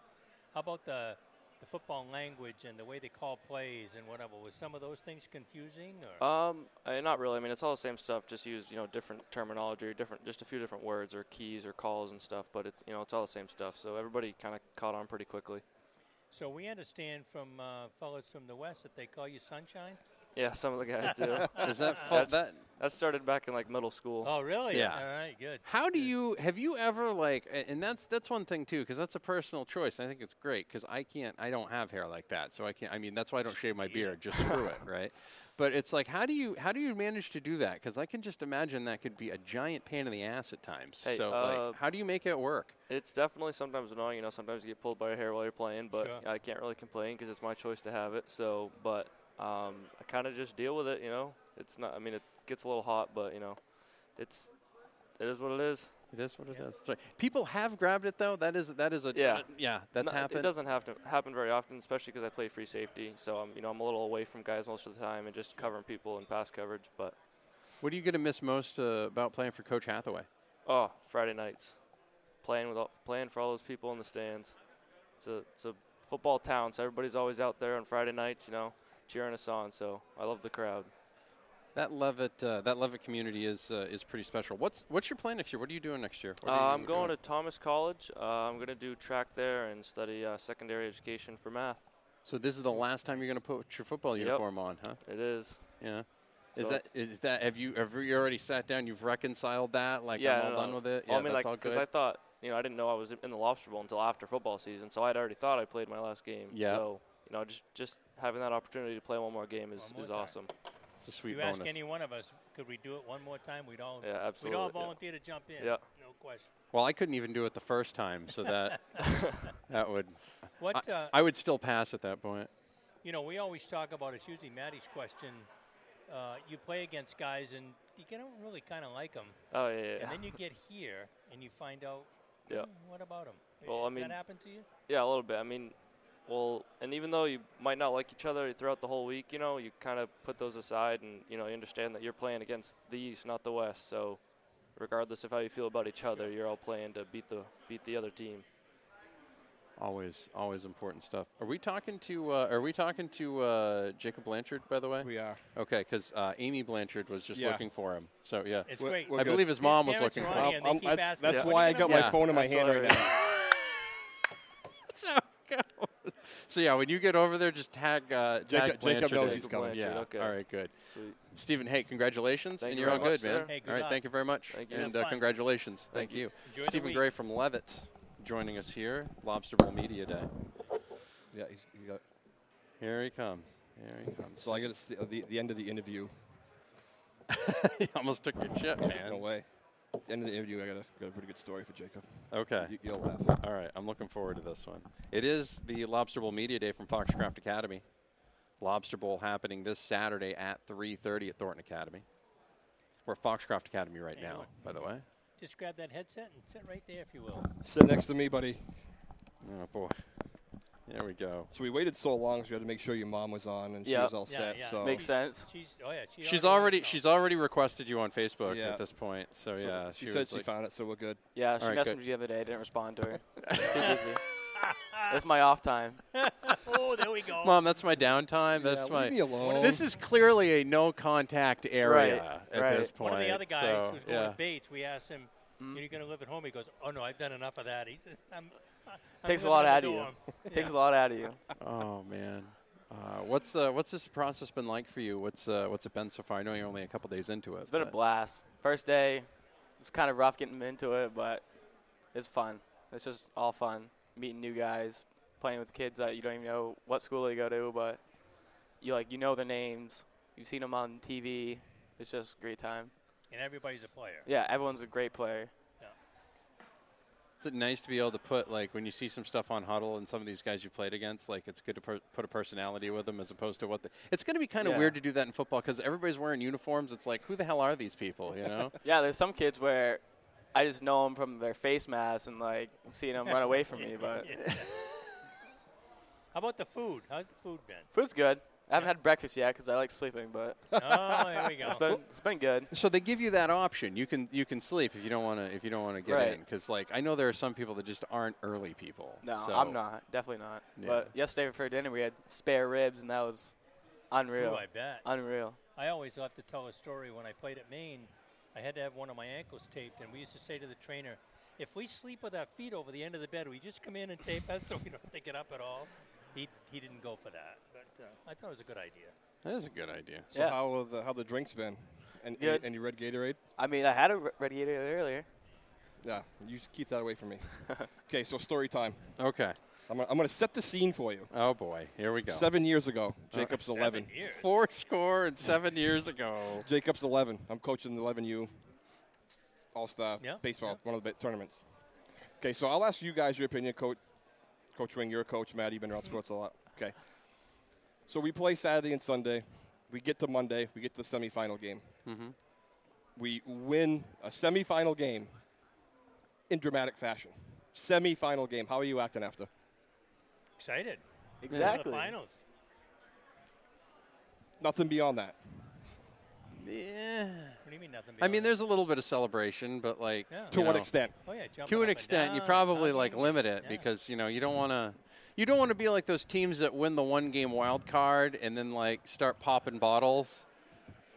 how about the the football language and the way they call plays and whatever? Was some of those things confusing? Or Um, uh, not really. I mean, it's all the same stuff. Just use you know different terminology, or different, just a few different words or keys or calls and stuff. But it's you know it's all the same stuff. So everybody kind of caught on pretty quickly. so we understand from uh, fellows from the west that they call you Sunshine. Yeah, some of the guys do. Is that fu- That's- that? That started back in like middle school. Oh, really? Yeah. All right, good. How do you have you ever like and that's that's one thing too because that's a personal choice. I think it's great because I can't I don't have hair like that so I can't I mean that's why I don't shave my beard just screw it right. But it's like how do you how do you manage to do that because I can just imagine that could be a giant pain in the ass at times. Hey, so uh, like how do you make it work? It's definitely sometimes annoying. You know, sometimes you get pulled by your hair while you're playing, but Sure. I can't really complain because it's my choice to have it. So, but um, I kind of just deal with it. You know, it's not. I mean, it gets a little hot, but you know, it's it is what it is. It is what it is. That's right. People have grabbed it though. That is that is a Yeah. yeah that's No, happened. It doesn't have to happen very often, especially because I play free safety. So I'm, you know, I'm a little away from guys most of the time and just covering people in pass coverage. But What are you going to miss most uh, about playing for Coach Hathaway? oh, Friday nights, playing with all, playing for all those people in the stands. It's a it's a football town, so everybody's always out there on Friday nights, you know, cheering us on. So I love the crowd. That Leavitt uh, that Leavitt community is uh, is pretty special. What's what's your plan next year? What are you doing next year? Uh, I'm going doing? to Thomas College. Uh, I'm going to do track there and study uh, secondary education for math. So this is the last time you're going to put your football Yep. uniform on, huh? It is. Yeah. Is So- that is that have you have you already sat down? You've reconciled that? Like yeah, I'm all no, done no. with it. Well, Yeah, I mean, that's like, good. I thought, you know, I didn't know I was in the Lobster Bowl until after football season, so I'd already thought I played my last game. Yeah. So, you know, just just having that opportunity to play one more game is, more is time. awesome. it's a sweet you ask any one of us, could we do it one more time? We'd all Yeah, absolutely. we'd all absolutely, yeah. volunteer to jump in. Yeah. No question. well, I couldn't even do it the first time, so that that would What uh, I would still pass at that point. you know, we always talk about. It's usually Maddie's question. Uh, you play against guys and you don't really kind of like them, Oh yeah, yeah. and then you get here and you find out. Yeah. "Hmm, what about them? Well, I mean- that happened to you? Yeah, a little bit. I mean, well, and even though you might not like each other throughout the whole week, you know, you kind of put those aside and, you know, you understand that you're playing against the East, not the West. So, regardless of how you feel about each other, you're all playing to beat the beat the other team. Always, always important stuff. Are we talking to uh, Are we talking to uh, Jacob Blanchard, by the way? We are. Okay, because uh, Amy Blanchard was just Yeah. looking for him. So yeah, It's We're- great. we're I good. believe his His mom was looking for him. here and they that's that's "When why I got gonna my Yeah. phone in my That's hand right now. That's how it goes. So yeah, when you get over there, just tag uh, tag Jacob- Jacob knows he's coming. Yeah. Okay. All right. Good. Sweet. Stephen, hey, congratulations, Thank and you you're all good, much, man. Hey, good all right, luck. thank you very much, Thank you. and uh, congratulations. Thank, Thank you. you, Stephen. Gray from Leavitt, joining us here, Lobster Bowl Media Day. Yeah, he's, he got, Here he comes. Here he comes. so I got to uh, the, the end of the interview. he almost took your chip, man. No way. At the end of the interview, I got a, got a pretty good story for Jacob. Okay. You, you'll laugh. All right, I'm looking forward to this one. It is the Lobster Bowl Media Day from Foxcroft Academy. Lobster Bowl happening this Saturday at 3:30 at Thornton Academy. We're at Foxcroft Academy right Hey, now, what- by the way. Just grab that headset and sit right there if you will. Sit next to me, buddy. Oh boy, there we go. So we waited so long, so we had to make sure your mom was on and she Yeah. was all Yeah, set. yeah. So Makes sense. She's oh yeah, she She's already already she's already requested you on Facebook Yeah. at this point. So, so yeah, she, was said she like- found it, so we're good. Yeah, she All right, messaged good. me the other day. I didn't respond to her. Too busy. That's my off time. oh, there we go. Mom, that's my downtime. That's Yeah, my. leave me alone. This is clearly a no contact area Right, at right. this point. One of the other guys so, who's going yeah. to Bates, we asked him, "Are you mm. going to live at home?" He goes, "Oh no, I've done enough of that." He says, "I'm." I'm Takes a lot out of you. dorm." Takes Yeah. a lot out of you. Oh man, uh, what's uh, what's this process been like for you? What's uh, what's it been so far? I know you're only a couple days into it. It's been a blast. First day, it's kind of rough getting into it, but it's fun. It's just all fun. Meeting new guys, playing with kids that you don't even know what school they go to, but you like you know their names. You've seen them on TV. It's just a great time. And everybody's a player. Yeah, everyone's a great player. Is it nice to be able to put like when you see some stuff on Huddle and some of these guys you played against, like it's good to per- put a personality with them as opposed to what the. It's going to be kind of Yeah. weird to do that in football because everybody's wearing uniforms. It's like who the hell are these people? You know? Yeah, there's some kids where I just know them from their face masks and like seeing them run away from me. But How about the food? How's the food been? food's good. I haven't had breakfast yet because I like sleeping, but Oh, there we go. it's been it's been good. so they give you that option. You can you can sleep if you don't want to if you don't want to get Right. in because like I know there are some people that just aren't early people. No, so- I'm not. Definitely not. Yeah. But yesterday for dinner we had spare ribs and that was unreal. Ooh, I bet. unreal. I always love to tell a story when I played at Maine. I had to have one of my ankles taped, and we used to say to the trainer, "If we sleep with our feet over the end of the bed, we just come in and tape us so we don't have to get up at all." He he didn't go for that, but uh, I thought it was a good idea. That is a good idea. So Yeah. how have the how the drinks been? And Good. any, any red Gatorade? I mean, I had a re- Gatorade earlier. Yeah, you just keep that away from me. okay, so story time. Okay. I'm gonna, I'm gonna set the scene for you. Oh boy, here we go. Seven years ago, Jacob's Seven 11. years. Four score and seven years ago. Jacob's 11. I'm coaching the 11U All Star Yeah, baseball, one of the big tournaments. Okay, so I'll ask you guys your opinion, Coach. Coach Wing, you're a coach. Matt, you've been around sports a lot. Okay. So we play Saturday and Sunday. We get to Monday. We get to the semifinal game. Mm-hmm. We win a semifinal game in dramatic fashion. Semifinal game. How are you acting after? Excited. Exactly. The finals. Nothing beyond that. Yeah. What do you mean nothing? I mean, beyond there's a little bit of celebration, but like Yeah. To what know, extent? Oh yeah, jumping To an and extent, you probably like limit it Yeah. because you know you don't want to. You don't want to be like those teams that win the one game wild card and then like start popping bottles,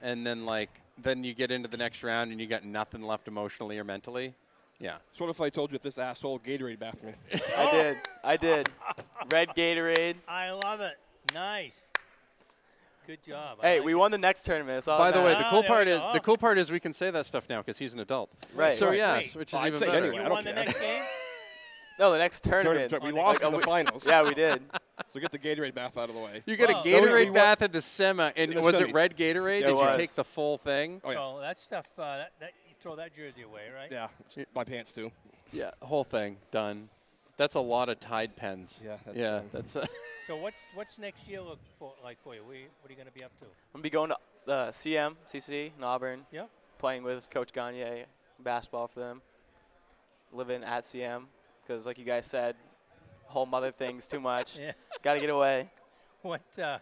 and then like then you get into the next round and you got nothing left emotionally or mentally. Yeah. So what if I told you if this asshole Gatorade bathroom? I did. I did. Red Gatorade. I love it. Nice. Good job. Hey, like we it. won the next tournament. That's all By the way, the. Ah, cool there part is the cool part is we can say that stuff now because he's an adult. Right. So right. yes, Wait. which is I'd even better. anyway. You I don't won the next game. no, the next tournament. we lost the- in the finals. yeah, we did. So get the Gatorade bath out of the way. You get Wow. a No, we- we Gatorade won- bath at the semi, and In the was semis. it red Gatorade? Yeah, Did it you was. take the full thing? Oh, yeah. So that stuff, uh, that, that you throw that jersey away, right? Yeah, my pants too. Yeah, whole thing done. That's a lot of Tide pens. Yeah, that's, yeah, um, that's. Uh, So what's what's next year look for like for you? What are you, what are you going to be up to? I'm gonna be going to the CM, CC in Auburn. Yep. Playing with Coach Gagne, basketball for them. Living at CM because, like you guys said, whole mother thing's too much. Yeah. Got to get away. What? Uh,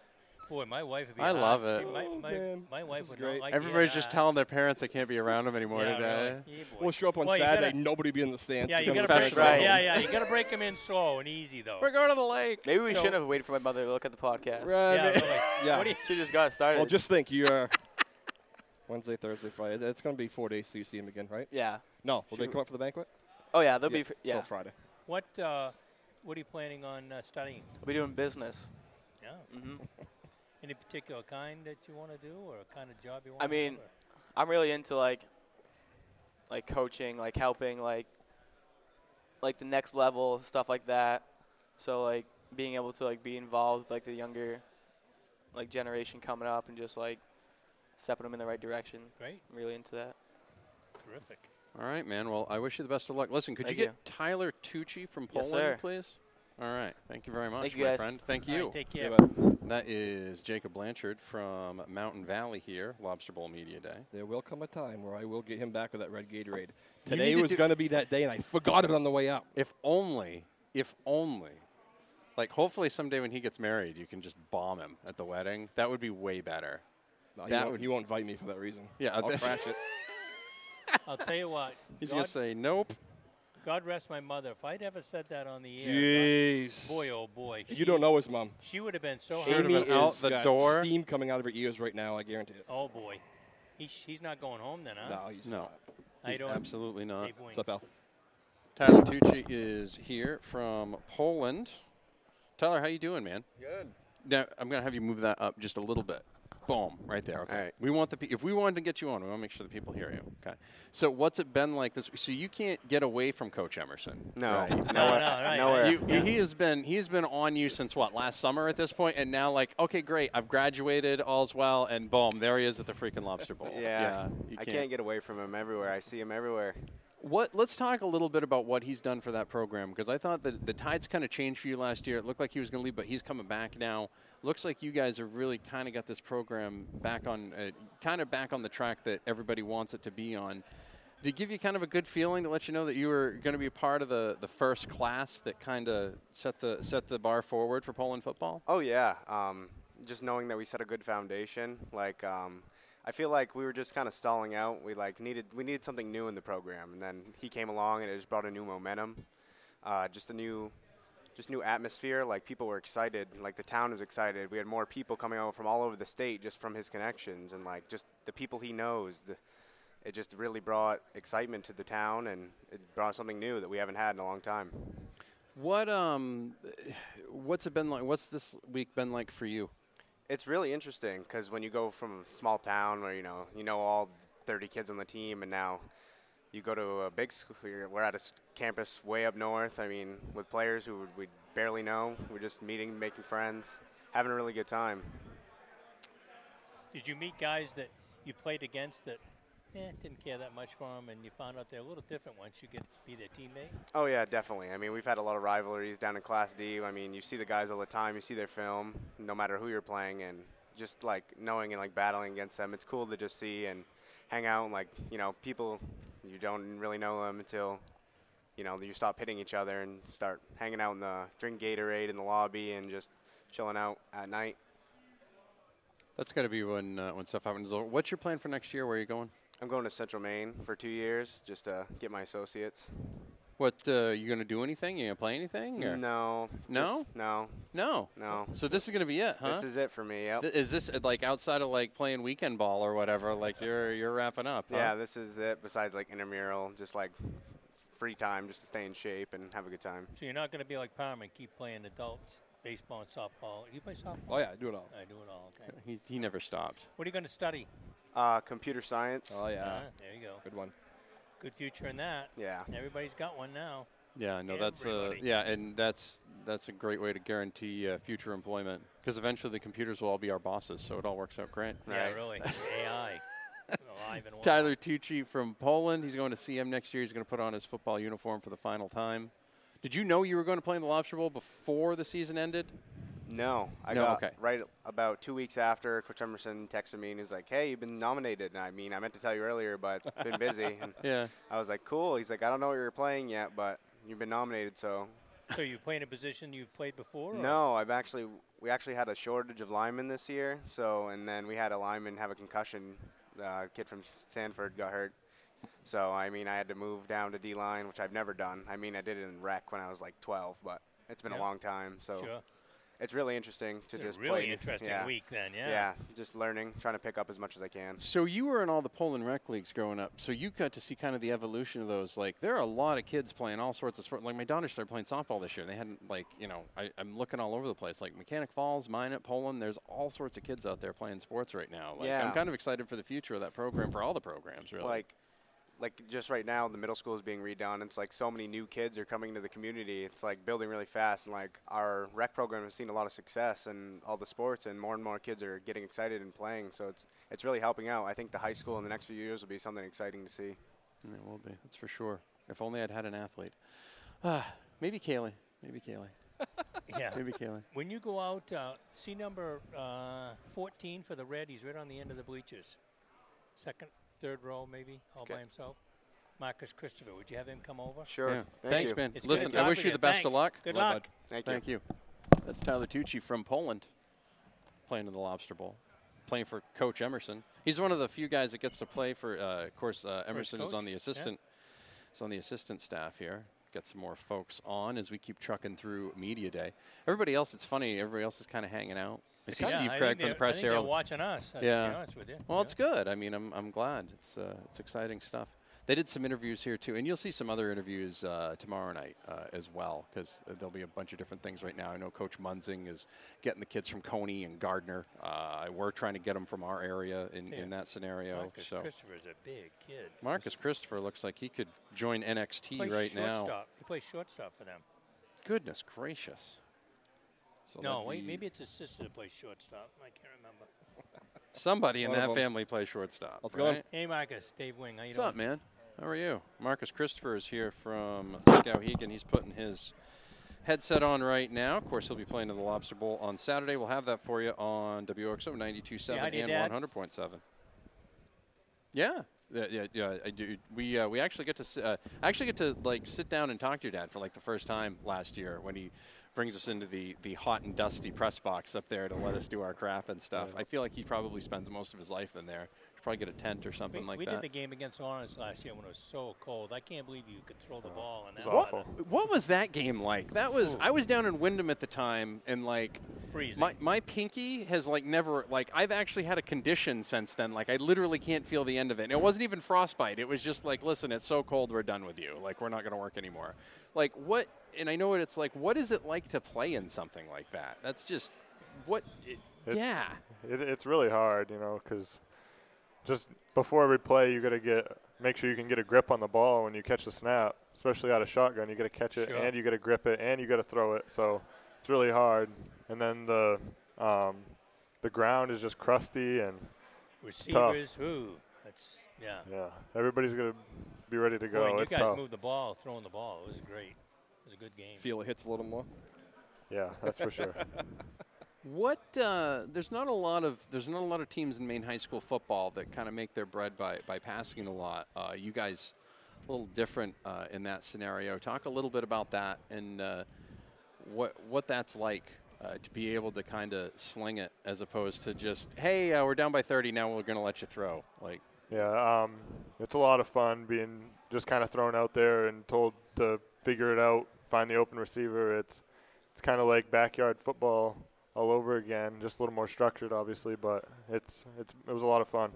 boy, my wife would be. I hot. love She- it. my, Oh, my, man. my wife would is great. not like to hear Everybody's just that. telling their parents they can't be around them anymore yeah, today. Really. Yeah. We'll show up on Well, Saturday. gotta- nobody be in the stands. Yeah, you got to of break. the Yeah, yeah, you got to break them in slow and easy though. We're going to the lake. Maybe we So- shouldn't have waited for my mother to look at the podcast. Right. Yeah, really. Yeah. What do you, She just got started. Well, just think, you uh, Wednesday, Thursday, Friday. It's going to be four days till you see him again, right? yeah. No, will they come up for the banquet? Oh yeah, they'll Yeah, be. f- Yeah, So Friday. what uh, what are you planning on uh, studying? I'll be doing business. Yeah. hmm Any particular kind that you want to do, or a kind of job you want? To do. I mean, I'm really into like, like coaching, like helping, like, like the next level stuff like that. So like being able to like be involved with like the younger, like generation coming up and just like stepping them in the right direction. great, I'm really into that. Terrific. All right, man. Well, I wish you the best of luck. Listen, could Thank you get you. Tyler Tucci from Yes, Poland, sir. please? All right. Thank you very much, Thank you, my guys. friend. Thank you. right, take See care. you. That is Jacob Blanchard from Mountain Valley here, Lobster Bowl Media Day. There will come a time where I will get him back with that red Gatorade. Today need to was going to be that day, and I forgot it on the way out. If only, if only, like hopefully someday when he gets married, you can just bomb him at the wedding. That would be way better. No, he, That won't, would- he won't invite me for that reason. Yeah, I'll that's- crash it. I'll tell you what. He's God, gonna say nope. God rest my mother. If I'd ever said that on the air, Jeez. boy, oh boy, You don't know his mom. she would have been so Should've happy. Amy out the got door. Steam coming out of her ears right now. I guarantee it. Oh boy, he's, he's not going home then, huh? No, he's No. not. I He's don't. absolutely not. What's up, Al? Tyler Tucci is here from Poland. Tyler, how you doing, man? Good. Now I'm gonna have you move that up just a little bit. Boom, right there. Okay. All right. We want the pe- if we wanted to get you on, we want to make sure the people hear you. Okay. So what's it been like this? So you can't get away from Coach Emerson. No, right? No, no, right, nowhere. right. You, He has been he's been on you since what last summer at this point, and now like okay, great, I've graduated, all's well, and boom, there he is at the freaking Lobster Bowl. Yeah, you I can't get away from him everywhere. I see him everywhere. What? Let's talk a little bit about what he's done for that program because I thought that the tides kind of changed for you last year. It looked like he was going to leave, but he's coming back now. Looks like you guys have really kind of got this program back on, uh, kind of back on the track that everybody wants it to be on. Did it give you kind of a good feeling to let you know that you were going to be a part of the, the first class that kind of set the set the bar forward for Poland football? Oh yeah, um, just knowing that we set a good foundation. Like um, I feel like we were just kind of stalling out. We like needed we needed something new in the program, and then he came along and it just brought a new momentum, uh, just a new. Just new atmosphere. Like people were excited. Like the town was excited. We had more people coming over from all over the state just from his connections and like just the people he knows. The, it just really brought excitement to the town and it brought something new that we haven't had in a long time. What um, what's it been like? What's this week been like for you? It's really interesting because when you go from a small town where you know you know all 30 kids on the team, and now you go to a big school. We're at a campus way up north. I mean, with players who we barely know. We're just meeting, making friends, having a really good time. Did you meet guys that you played against that eh, didn't care that much for them, and you found out they're a little different once you get to be their teammate? Oh yeah, definitely. I mean, we've had a lot of rivalries down in Class D. I mean, you see the guys all the time. You see their film, no matter who you're playing, and just like knowing and like battling against them, it's cool to just see and hang out and like you know people you don't really know them until you know you stop hitting each other and start hanging out in the drink Gatorade in the lobby and just chilling out at night. That's got to be when uh, when stuff happens. What's your plan for next year? Where are you going? I'm going to Central Maine for two years just to get my associates. What uh, you going to do anything? You going to play anything? Or? No. No? just- no. No. No. So this is going to be it, huh? This is it for me. Yep. Th- Is this uh, like outside of like playing weekend ball or whatever? Like you're you're wrapping up? huh? Yeah, this is it. Besides like intramural, just like free time, just to stay in shape and have a good time. So you're not going to be like Palmer and keep playing adults, baseball and softball. You play softball? Oh yeah, I do it all. I do it all. Okay. He, he never stopped. What are you going to study? Uh, computer science. Oh yeah, Uh, there you go. good one. Good future in that. Yeah. Everybody's got one now. Yeah, no, that's uh, Everybody. yeah, and that's that's a great way to guarantee uh, future employment because eventually the computers will all be our bosses, so it all works out great. Yeah, Right. really. AI. Alive and. Tyler Tucci from Poland. He's going to CM next year. He's going to put on his football uniform for the final time. Did you know you were going to play in the Lobster Bowl before the season ended? No, I No, got okay. right about two weeks after Coach Emerson texted me and he's like, "Hey, you've been nominated." And I mean, I meant to tell you earlier, but been busy. And Yeah. I was like, "Cool." He's like, "I don't know what you're playing yet, but you've been nominated." So So you play in a position you've played before? or- no, I've actually we actually had a shortage of linemen this year. So and then we had a lineman have a concussion. Uh, kid from Sanford got hurt. So I mean, I had to move down to D line, which I've never done. I mean, I did it in rec when I was like 12, but it's been Yeah. a long time. So Sure. It's really interesting to It's a just really play. interesting yeah. week then, yeah. Yeah, just learning, trying to pick up as much as I can. So you were in all the Poland rec leagues growing up. So you got to see kind of the evolution of those. Like there are a lot of kids playing all sorts of sports Like my daughter started playing softball this year. And they hadn't like you know I, I'm looking all over the place. Like Mechanic Falls, mine at Poland. There's all sorts of kids out there playing sports right now. Like Yeah. I'm kind of excited for the future of that program for all the programs really. Like, like just right now, the middle school is being redone. It's like so many new kids are coming to the community. It's like building really fast, and like our rec program has seen a lot of success in all the sports, and more and more kids are getting excited and playing. So it's it's really helping out. I think the high school in the next few years will be something exciting to see. it will be. That's for sure. If only I'd had an athlete. Ah, maybe Kaylee. Maybe Kaylee. Yeah. Maybe Kaylee. When you go out, uh, see number uh, 14 for the red. He's right on the end of the bleachers. Second, third row, maybe, all by Okay. himself. Marcus Christopher. Would you have him come over? Sure. Yeah. Thank Thanks, you. man. It's Listen, I talking wish to you the best of Thanks. luck. Good Love, luck. bud. Thank you. Thank you. That's Tyler Tucci from Poland, playing in the Lobster Bowl, playing for Coach Emerson. He's one of the few guys that gets to play for. Uh, of course, uh, Emerson is coach, on the yeah. assistant. Is on the assistant staff here. get some more folks on as we keep trucking through media day. Everybody else, it's funny. Everybody else is kind of hanging out. I see Yeah, Steve I Craig from the press I. They're watching us. uh, Yeah. be honest with you. Well, Yeah. it's good. I mean, I'm, I'm glad. It's uh, it's exciting stuff. They did some interviews here too, and you'll see some other interviews uh, tomorrow night uh, as well, because there'll be a bunch of different things right now. I know Coach Munzing is getting the kids from Cony and Gardner. Uh, we're trying to get them from our area in, Yeah. in that scenario. Marcus so Christopher's a big kid. Marcus Christopher looks like he could join NXT right now. shortstop. He plays shortstop for them. Goodness gracious! So no, wait, maybe it's his sister that plays shortstop. I can't remember. somebody in One of that them. family plays shortstop. Let's go. right? Hey, Marcus, Dave Wing, how you What's doing? up, man? How are you? Marcus Christopher is here from Skowhegan. He's putting his headset on right now. Of course, he'll be playing in the Lobster Bowl on Saturday. We'll have that for you on WXO 92.7 hi to your and 100.7. Yeah. Yeah, yeah, yeah. I do. We uh, we actually get to s- uh, I actually get to like sit down and talk to your dad for like the first time last year when he brings us into the the hot and dusty press box up there to let us do our crap and stuff. I feel like he probably spends most of his life in there. Should probably get a tent or something We, like we that. We did the game against Lawrence last year when it was so cold. I can't believe you could throw the ball in that What, weather. what was that game like? That was Ooh. I was down in Windham at the time, and like Freezing. my my pinky has like never like I've actually had a condition since then. Like I literally can't feel the end of it. And it wasn't even frostbite. It was just like, listen, it's so cold, we're done with you. Like we're not going to work anymore. Like what? And I know what it's like. What is it like to play in something like that? That's just what. It, It's- yeah. It, it's really hard, you know, because just before every play, you got to get make sure you can get a grip on the ball when you catch the snap, especially out of shotgun. You got to catch it, Sure. and you got to grip it, and you got to throw it. So it's really hard. And then the um, the ground is just crusty and it's tough. Receivers, who? That's yeah. Yeah, everybody's gonna be ready to go. and you it's guys tough. moved the ball, throwing the ball. It was great. It was a good game. Feel it hits a little more. Yeah, that's for sure. What? Uh, there's not a lot of there's not a lot of teams in Maine high school football that kind of make their bread by by passing a lot. Uh, you guys, a little different uh, in that scenario. Talk a little bit about that and uh, what what that's like uh, to be able to kind of sling it as opposed to just hey uh, we're down by 30 now we're going to let you throw like Yeah, um, it's a lot of fun being just kind of thrown out there and told to figure it out, find the open receiver. It's it's kind of like backyard football all over again, just a little more structured, obviously, but it's it's it was a lot of fun.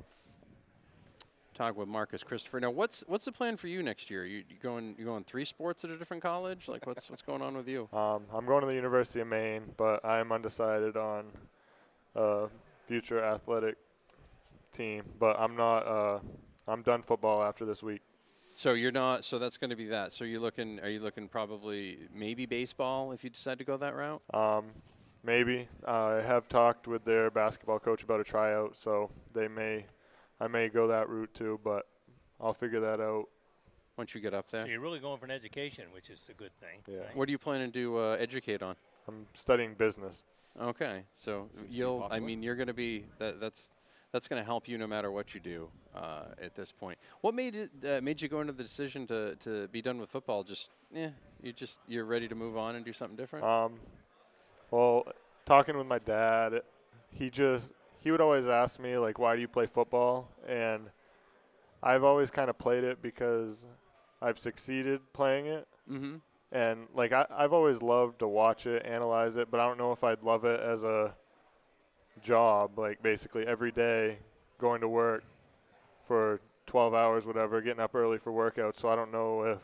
talk with Marcus Christopher. Now what's what's the plan for you next year? You, you going you going three sports at a different college? Like what's what's going on with you? Um, I'm going to the University of Maine, but I'm undecided on a future athletic team. But I'm not. Uh, I'm done football after this week. So you're not. So that's going to be that. So you're looking. Are you looking probably maybe baseball if you decide to go that route? Um, maybe uh, I have talked with their basketball coach about a tryout, so they may, I may go that route too, but I'll figure that out. Once you get up there. So you're really going for an education, which is a good thing. Yeah. right? What are you planning to uh, educate on? I'm studying business. Okay, so Seems you'll. I mean, you're going to be. That, that's that's going to help you no matter what you do uh, at this point. What made it uh, made you go into the decision to, to be done with football? Just yeah, you just you're ready to move on and do something different. Um, well, talking with my dad, he just he would always ask me like, "Why do you play football?" And I've always kind of played it because I've succeeded playing it. mm-hmm. and like I, I've always loved to watch it, analyze it, but I don't know if I'd love it as a job. Like basically every day, going to work for 12 hours, whatever, getting up early for workouts. So I don't know if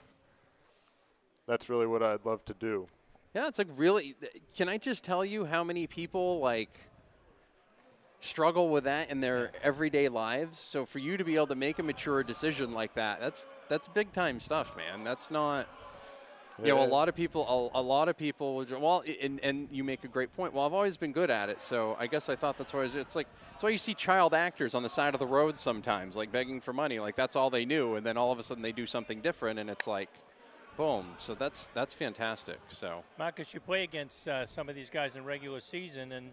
that's really what I'd love to do. Yeah, it's like really. Can I just tell you how many people like struggle with that in their everyday lives? So for you to be able to make a mature decision like that, that's that's big time stuff, man. That's not. You know, a lot of people, a, a lot of people, would- well, and, and you make a great point. Well, I've always been good at it, so I guess I thought that's why I was- it's like that's why you see child actors on the side of the road sometimes, like begging for money, like that's all they knew, and then all of a sudden they do something different, and it's like, boom. So that's that's fantastic. So Marcus, you play against uh, some of these guys in regular season, and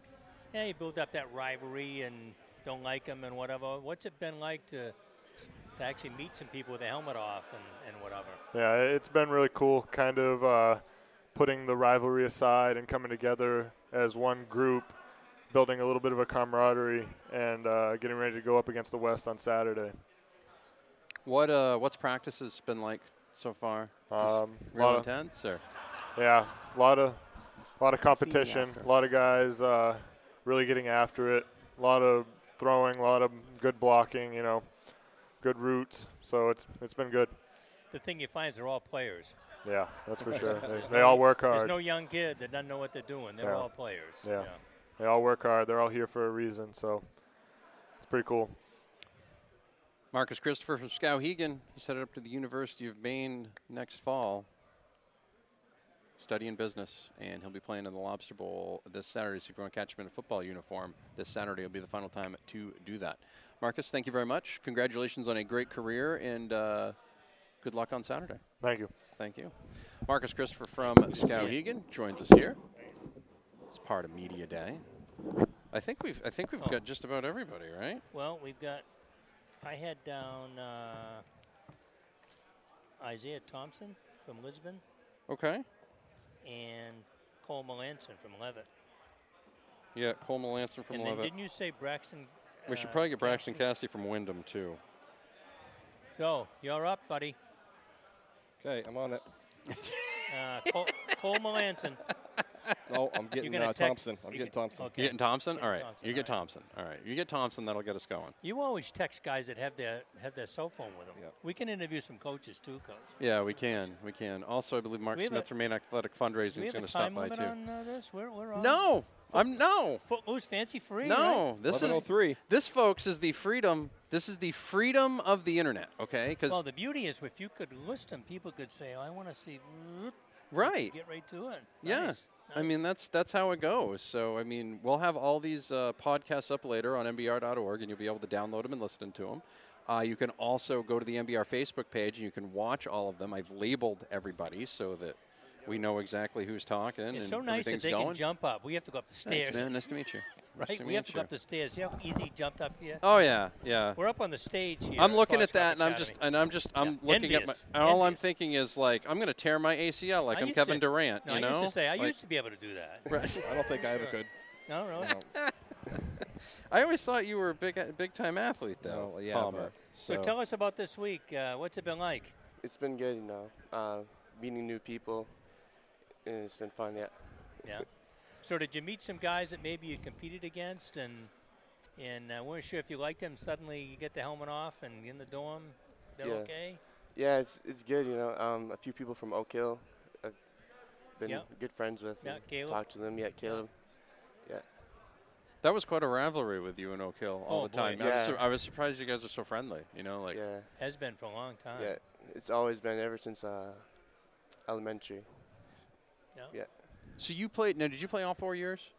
yeah, you build up that rivalry and don't like them and whatever. What's it been like to to actually meet some people with a helmet off and, and whatever? Yeah, it's been really cool, kind of uh, putting the rivalry aside and coming together as one group, building a little bit of a camaraderie, and uh, getting ready to go up against the West on Saturday. What uh, what's practices been like so far? Just Um, real lot of- intense, or Yeah, a lot of, a lot of competition. A lot of guys uh, really getting after it. A lot of throwing. A lot of good blocking. You know, good routes. So it's it's been good. The thing you find is they're all players. Yeah, that's for sure. They, they all work hard. There's hard. no young kid that doesn't know what they're doing. They're Yeah. all players. Yeah. They all work hard. They're all here for a reason. So it's pretty cool. Marcus Christopher from Skowhegan. He's headed up to the University of Maine next fall, studying business, and he'll be playing in the Lobster Bowl this Saturday. So if you want to catch him in a football uniform this Saturday, will be the final time to do that. Marcus, thank you very much. Congratulations on a great career, and uh, good luck on Saturday. Thank you. Thank you. Marcus Christopher from Skowhegan joins us here. It's part of Media Day. I think we've I think we've Oh. got just about everybody, right? Well, we've got. I had down uh, Isaiah Thompson from Lisbon Okay. and Cole Melanson from Leavitt. Yeah, Cole Melanson from and then Leavitt. didn't you say Braxton? We should uh, probably get Braxton Cassidy from Windham too. So you're up, buddy. Okay, I'm on it. Uh, Cole, Cole Melanson. No, I'm getting gonna uh, text- Thompson. I'm you getting get- Thompson. okay. You getting Thompson? All right. Thompson, You get all right. Thompson. All right. You get Thompson. That'll get us going. You always text guys that have their have their cell phone with them. We can interview some coaches too, coach. Yeah, we can. We can. Also, I believe Mark We have Smith a- from Maine Athletic Fundraising Do we is have going a to stop time by limit too. on uh, this? We're, we're on. No, I'm no. Footloose, fancy free. No, right? this is three. This, folks, is the freedom. This is the freedom of the internet. Okay, because Well, the beauty is if you could list them, people could say, "I want to see." Right. Get right to it. Yeah. Nice. I mean that's that's how it goes. So I mean we'll have all these uh, podcasts up later on mbr.org, and you'll be able to download them and listen to them. Uh, you can also go to the MBR Facebook page, and you can watch all of them. I've labeled everybody so that we know exactly who's talking. It's and so nice that they going. can jump up. We have to go up the Thanks, stairs. man. Nice to meet you. Right? to we have meet to go you. up the stairs. See how easy jumped up here? Oh yeah, yeah. We're up on the stage here. I'm looking Fox at that, Golf and I'm just, and I'm just, I'm Yeah. looking at my. Envious. and All I'm thinking is like, I'm going to tear my ACL like I I'm Kevin to- Durant. No, you I know, used to say I Like- used to be able to do that. Right. I don't think I ever could. No, no. I always thought you were a big, big time athlete, though. No, yeah, Palmer. So, tell us about this week. Uh, what's it been like? It's been good, you know, uh, meeting new people, and it's been fun. Yeah. Yeah. So did you meet some guys that maybe you competed against and and uh, weren't sure if you liked them? Suddenly you get the helmet off and in the dorm, they're yeah. okay. Yeah, it's it's good, you know. Um, a few people from Oak Hill, I've been Yeah. good friends with. Yeah, and Caleb. Talked to them. Yeah, Caleb. Yeah. That was quite a rivalry with you and Oak Hill all Oh, the time. boy. I, was Yeah. sur- I was surprised you guys were so friendly. You know, like Yeah. Has been for a long time. Yeah, it's always been ever since uh, elementary. Yeah. Yeah. So you played. Now, did you play all four years?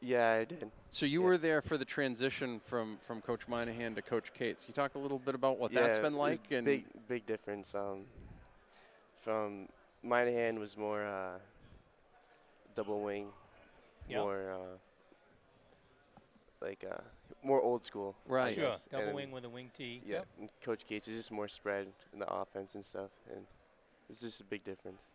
Yeah, I did. So you were there for the transition from from Coach Monahan to Coach Cates. You talk a little bit about what yeah, that's been like? And big, big difference. Um, from Monahan was more uh, double wing, Yeah. more uh, like uh, more old school. Right. Sure. Double And, wing with a wing tee. Yeah, Yep. and Coach Gates is just more spread in the offense and stuff, and it's just a big difference.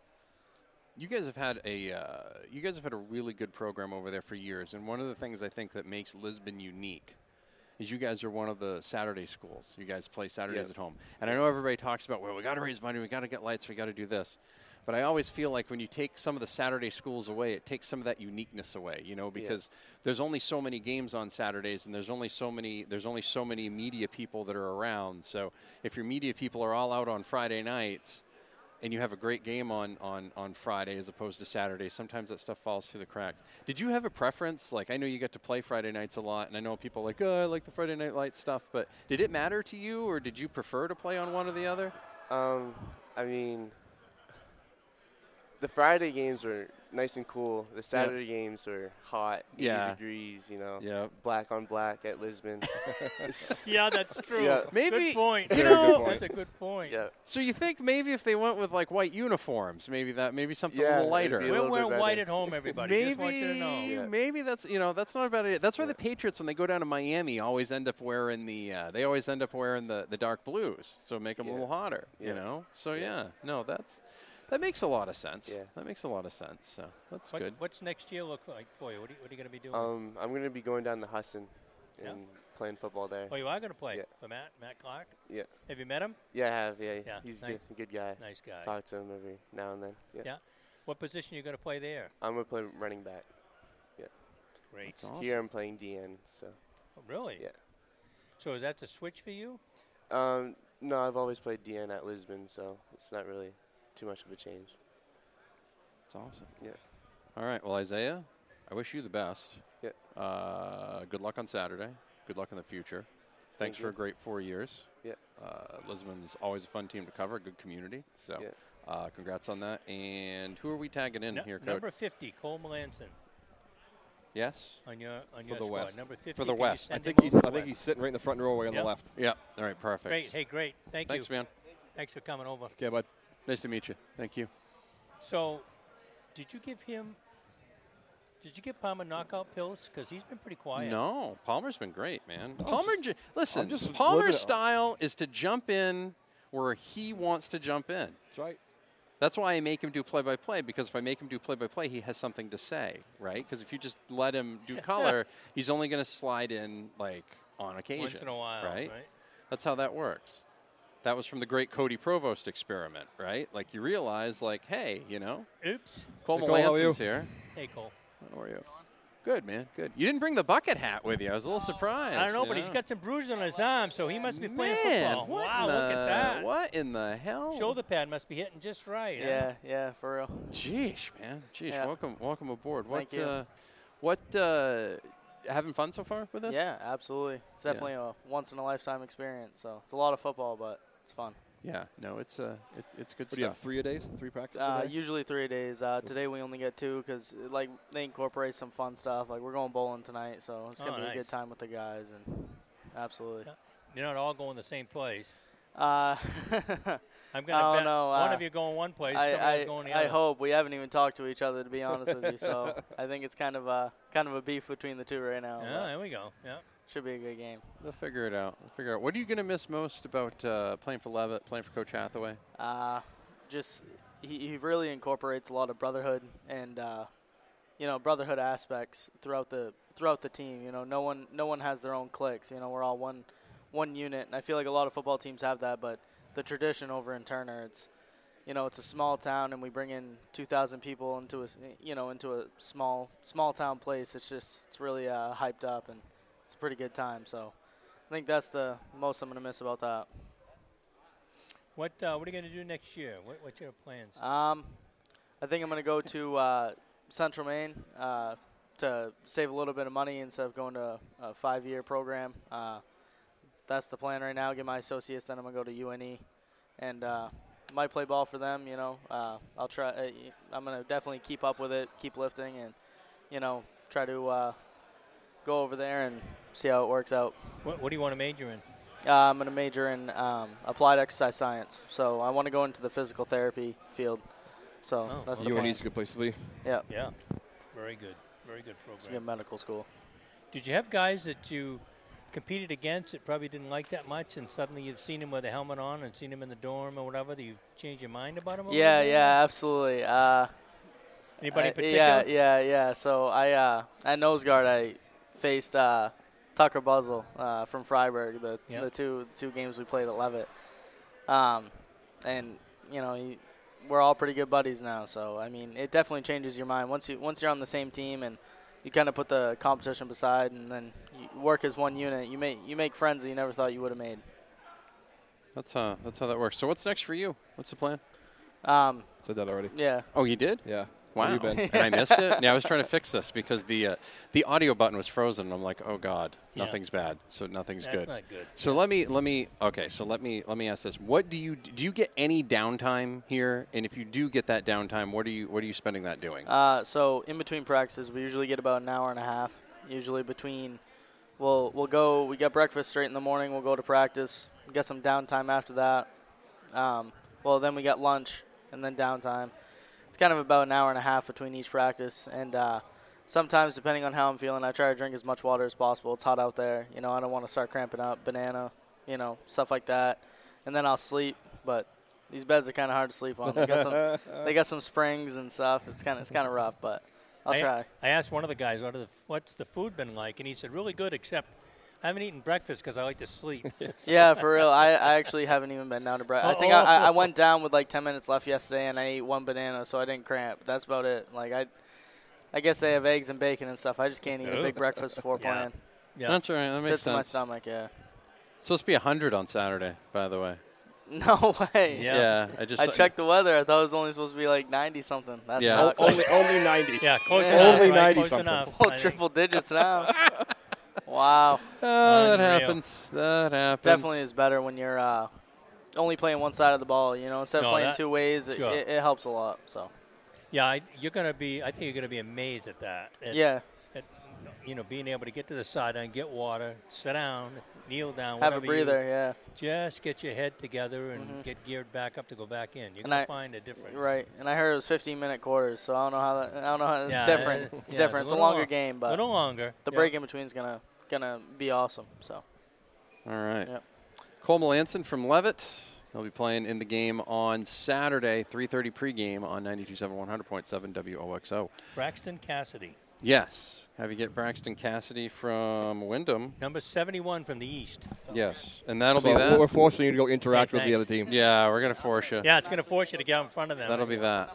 You guys have had a uh, you guys have had a really good program over there for years, and one of the things I think that makes Lisbon unique is you guys are one of the Saturday schools. You guys play Saturdays Yes. at home, and I know everybody talks about well, we got to raise money, we got to get lights, we got to do this. But I always feel like when you take some of the Saturday schools away, it takes some of that uniqueness away. You know, because there's only so many games on Saturdays, and there's only so many there's only so many media people that are around. So if your media people are all out on Friday nights, and you have a great game on, on, on Friday as opposed to Saturday, sometimes that stuff falls through the cracks. Did you have a preference? Like, I know you get to play Friday nights a lot, and I know people like, oh, I like the Friday night light stuff, but did it matter to you, or did you prefer to play on one or the other? Um, I mean, the Friday games were nice and cool. The Saturday games were hot, 80 Yeah. degrees, you know, Yep. black on black at Lisbon. Yeah, that's true. Yeah. Maybe Good point. you know. good point. That's a good point. Yeah. So you think maybe if they went with like white uniforms, maybe that maybe something Yeah, a little lighter. a We're wearing white at home, everybody. Maybe, Just want you to know. Yeah. maybe that's you know that's not a bad idea. That's why the Patriots, when they go down to Miami, always end up wearing the uh, they always end up wearing the, the dark blues, so make them a little hotter. You know, so yeah. Yeah. no, that's that makes a lot of sense. Yeah. That makes a lot of sense. So that's What, good. What's next year look like for you? What are you, you going to be doing? Um, I'm gonna be going down to Husson and Yeah. playing football there. Oh, you are going to play Yeah. for Matt Matt Clark. Yeah. Have you met him? Yeah, I have. Yeah, Yeah, he's nice- a good guy. nice guy. Talk to him every now and then. Yeah. Yeah. What position are you going to play there? I'm gonna play running back. Yeah. Great. That's Here. I'm playing DN. So. Oh, really? Yeah. So is that a switch for you? Um, no, I've always played DN at Lisbon, so it's not really too much of a change. It's awesome. Yeah. All right. Well, Isaiah, I wish you the best. Yeah. Uh, good luck on Saturday. Good luck in the future. Thanks Thank for you. a great four years. Yeah. Uh, Lisbon's always a fun team to cover. Good community. So, Yeah. uh, congrats on that. And who are we tagging in Nu- here, Coach? number 50, Cole Melanson. Yes. On your on For your the squad. West. Number 50. For the West. I think he's. over I think West? he's sitting right in the front row, way on Yep. the left. Yeah. All right. Perfect. Great. Hey, great. Thank Thanks, you. man. Thanks for coming over. Okay, bud. Nice to meet you. Thank you. So, did you give him? Did you give Palmer knockout pills? Because he's been pretty quiet. No, Palmer's been great, man. I'm Palmer, just- ju- listen. Palmer's style is to jump in where he wants to jump in. That's right. That's why I make him do play by play because if I make him do play by play, he has something to say, right? Because if you just let him do color, he's only going to slide in like on occasion, Once in a while, right? right? That's how that works. That was from the great Cody Provost experiment, right? Like you realize, like, hey, you know, Oops. Cole Hey, Cole, how? Melanson's here. Hey, Cole. How are you? Good, man. Good. You didn't bring the bucket hat with you. I was a little surprised. I don't know, you but he's got some bruises on his arm, so he must be playing Man, football. what wow, in look at that. What in the hell? Shoulder pad must be hitting just right. huh? Yeah, yeah, for real. Jeez, man. Jeez, Yeah. welcome, welcome aboard. What, Thank you. uh, what, uh, having fun so far with this? Yeah, absolutely. It's Yeah. definitely a once in a lifetime experience. So it's a lot of football, but it's fun. Yeah. No, it's uh, it's it's good What do you have? stuff. Three a days? Three practices Uh, a day? usually three days. Uh, today we only get two because like they incorporate some fun stuff. Like we're going bowling tonight, so it's gonna Oh, be a good time with the guys and absolutely. You're not all going the same place. Uh, I'm gonna don't bet know, one uh, of you going one place, I, I, going the I other. hope we haven't even talked to each other to be honest with you. So I think it's kind of a kind of a beef between the two right now. Yeah, but there we go. Yeah. Should be a good game. They'll figure it out. We'll figure out. What are you gonna miss most about uh, playing for Leavitt, playing for Coach Hathaway? Uh, just he, he really incorporates a lot of brotherhood and uh, you know brotherhood aspects throughout the throughout the team. You know, no one no one has their own cliques. You know, we're all one one unit, and I feel like a lot of football teams have that. But the tradition over in Turner, it's you know it's a small town, and we bring in 2,000 people into a you know into a small small town place. It's just it's really uh, hyped up, and it's a pretty good time. So I think that's the most I'm gonna miss about that. What uh, What are you going to do next year? What What's your plans? Um, I think I'm going to go to uh, Central Maine uh, to save a little bit of money instead of going to a, a five-year program. Uh, that's the plan right now. Get my associates, then I'm going to go to UNE, and uh, might play ball for them. You know, uh, I'll try. I'm going to definitely keep up with it, keep lifting, and you know, try to uh, go over there and see how it works out. What, what do you want to major in? Uh, I'm going to major in um, applied exercise science, so I want to go into the physical therapy field. So Oh, that's the UNE plan. is a good place to be. Yeah, Yeah. Very good. Very good it's a program. good medical school. Did you have guys that you competed against that probably didn't like that much, and suddenly you've seen him with a helmet on and seen him in the dorm or whatever? That you've changed your mind about him? Yeah, little yeah, absolutely. Uh, Anybody in particular? Yeah, yeah, yeah. So I uh, at nose guard I faced uh, Tucker Buzzle uh, from Fryeburg. The Yeah. the two two games we played at Leavitt, um, and you know he, we're all pretty good buddies now. So I mean, it definitely changes your mind once you once you're on the same team and you kind of put the competition beside and then you work as one unit. You make you make friends that you never thought you would have made. That's uh, that's how that works. So what's next for you? What's the plan? Um, Said that already. yeah. Oh, you did? Yeah. Wow. Where you been? and I missed it. Yeah, I was trying to fix this because the uh, the audio button was frozen. I'm like, oh god, Yeah. nothing's bad. So nothing's That's good. not good. So let me let me okay. So let me let me ask this: What do you do? You get any downtime here? And if you do get that downtime, what are you what are you spending that doing? Uh, so in between practices, we usually get about an hour and a half. Usually between, we'll we'll go. We get breakfast straight in the morning. We'll go to practice. Get some downtime after that. Um, well, then we get lunch and then downtime. It's kind of about an hour and a half between each practice. And uh, sometimes, depending on how I'm feeling, I try to drink as much water as possible. It's hot out there. You know, I don't want to start cramping up. Banana, you know, stuff like that. And then I'll sleep. But these beds are kind of hard to sleep on. They got some, they got some springs and stuff. It's kind of it's kind of rough, but I'll I, try. I asked one of the guys, what are the, what's the food been like? And he said, really good, except I haven't eaten breakfast because I like to sleep. Yeah, for real. I, I actually haven't even been down to breakfast. I think I, I, I went down with like 10 minutes left yesterday, and I ate one banana, so I didn't cramp. That's about it. Like I, I guess they have eggs and bacon and stuff. I just can't eat a big breakfast before Yeah. playing. Yeah. That's right. That makes Sits in my stomach. Yeah. It's supposed to be 100 on Saturday, by the way. No way. Yeah, I just I checked the weather. I thought it was only supposed to be like 90 something. That Yeah. Only- only 90. Yeah, close Yeah. enough. Only right? 90 close something. enough. Oh, triple digits now. Wow. Oh, that happens. That happens. Definitely is better when you're uh, only playing one side of the ball. You know, instead of No, playing that- two ways, it, sure. it, it helps a lot. So. Yeah, I, you're gonna be. I think you're gonna be amazed at that. At- Yeah. at, you know, being able to get to the sideline, get water, sit down, kneel down, Have a breather, You, yeah. Just get your head together and Mhm. get geared back up to go back in. You're gonna I- find a difference. Right, and I heard it was 15 minute quarters, so I don't know how that. I don't know how it's Yeah, different. It's yeah, different. it's It's a a longer lo- game, but a little longer, The yeah. break in between's gonna gonna be awesome. So. All right. Yep. Cole Melanson from Leavitt. He'll be playing in the game on Saturday, 3:30 pregame on 92.7 100.7 WOXO. Braxton Cassidy, Yes. Have you get Braxton Cassidy from Windham? number 71 from the East. Yes, and that'll So be that. we're forcing you to go interact Hey, with the other team. Yeah, we're gonna force you. Yeah, it's gonna force you to get out in front of them. That'll be that.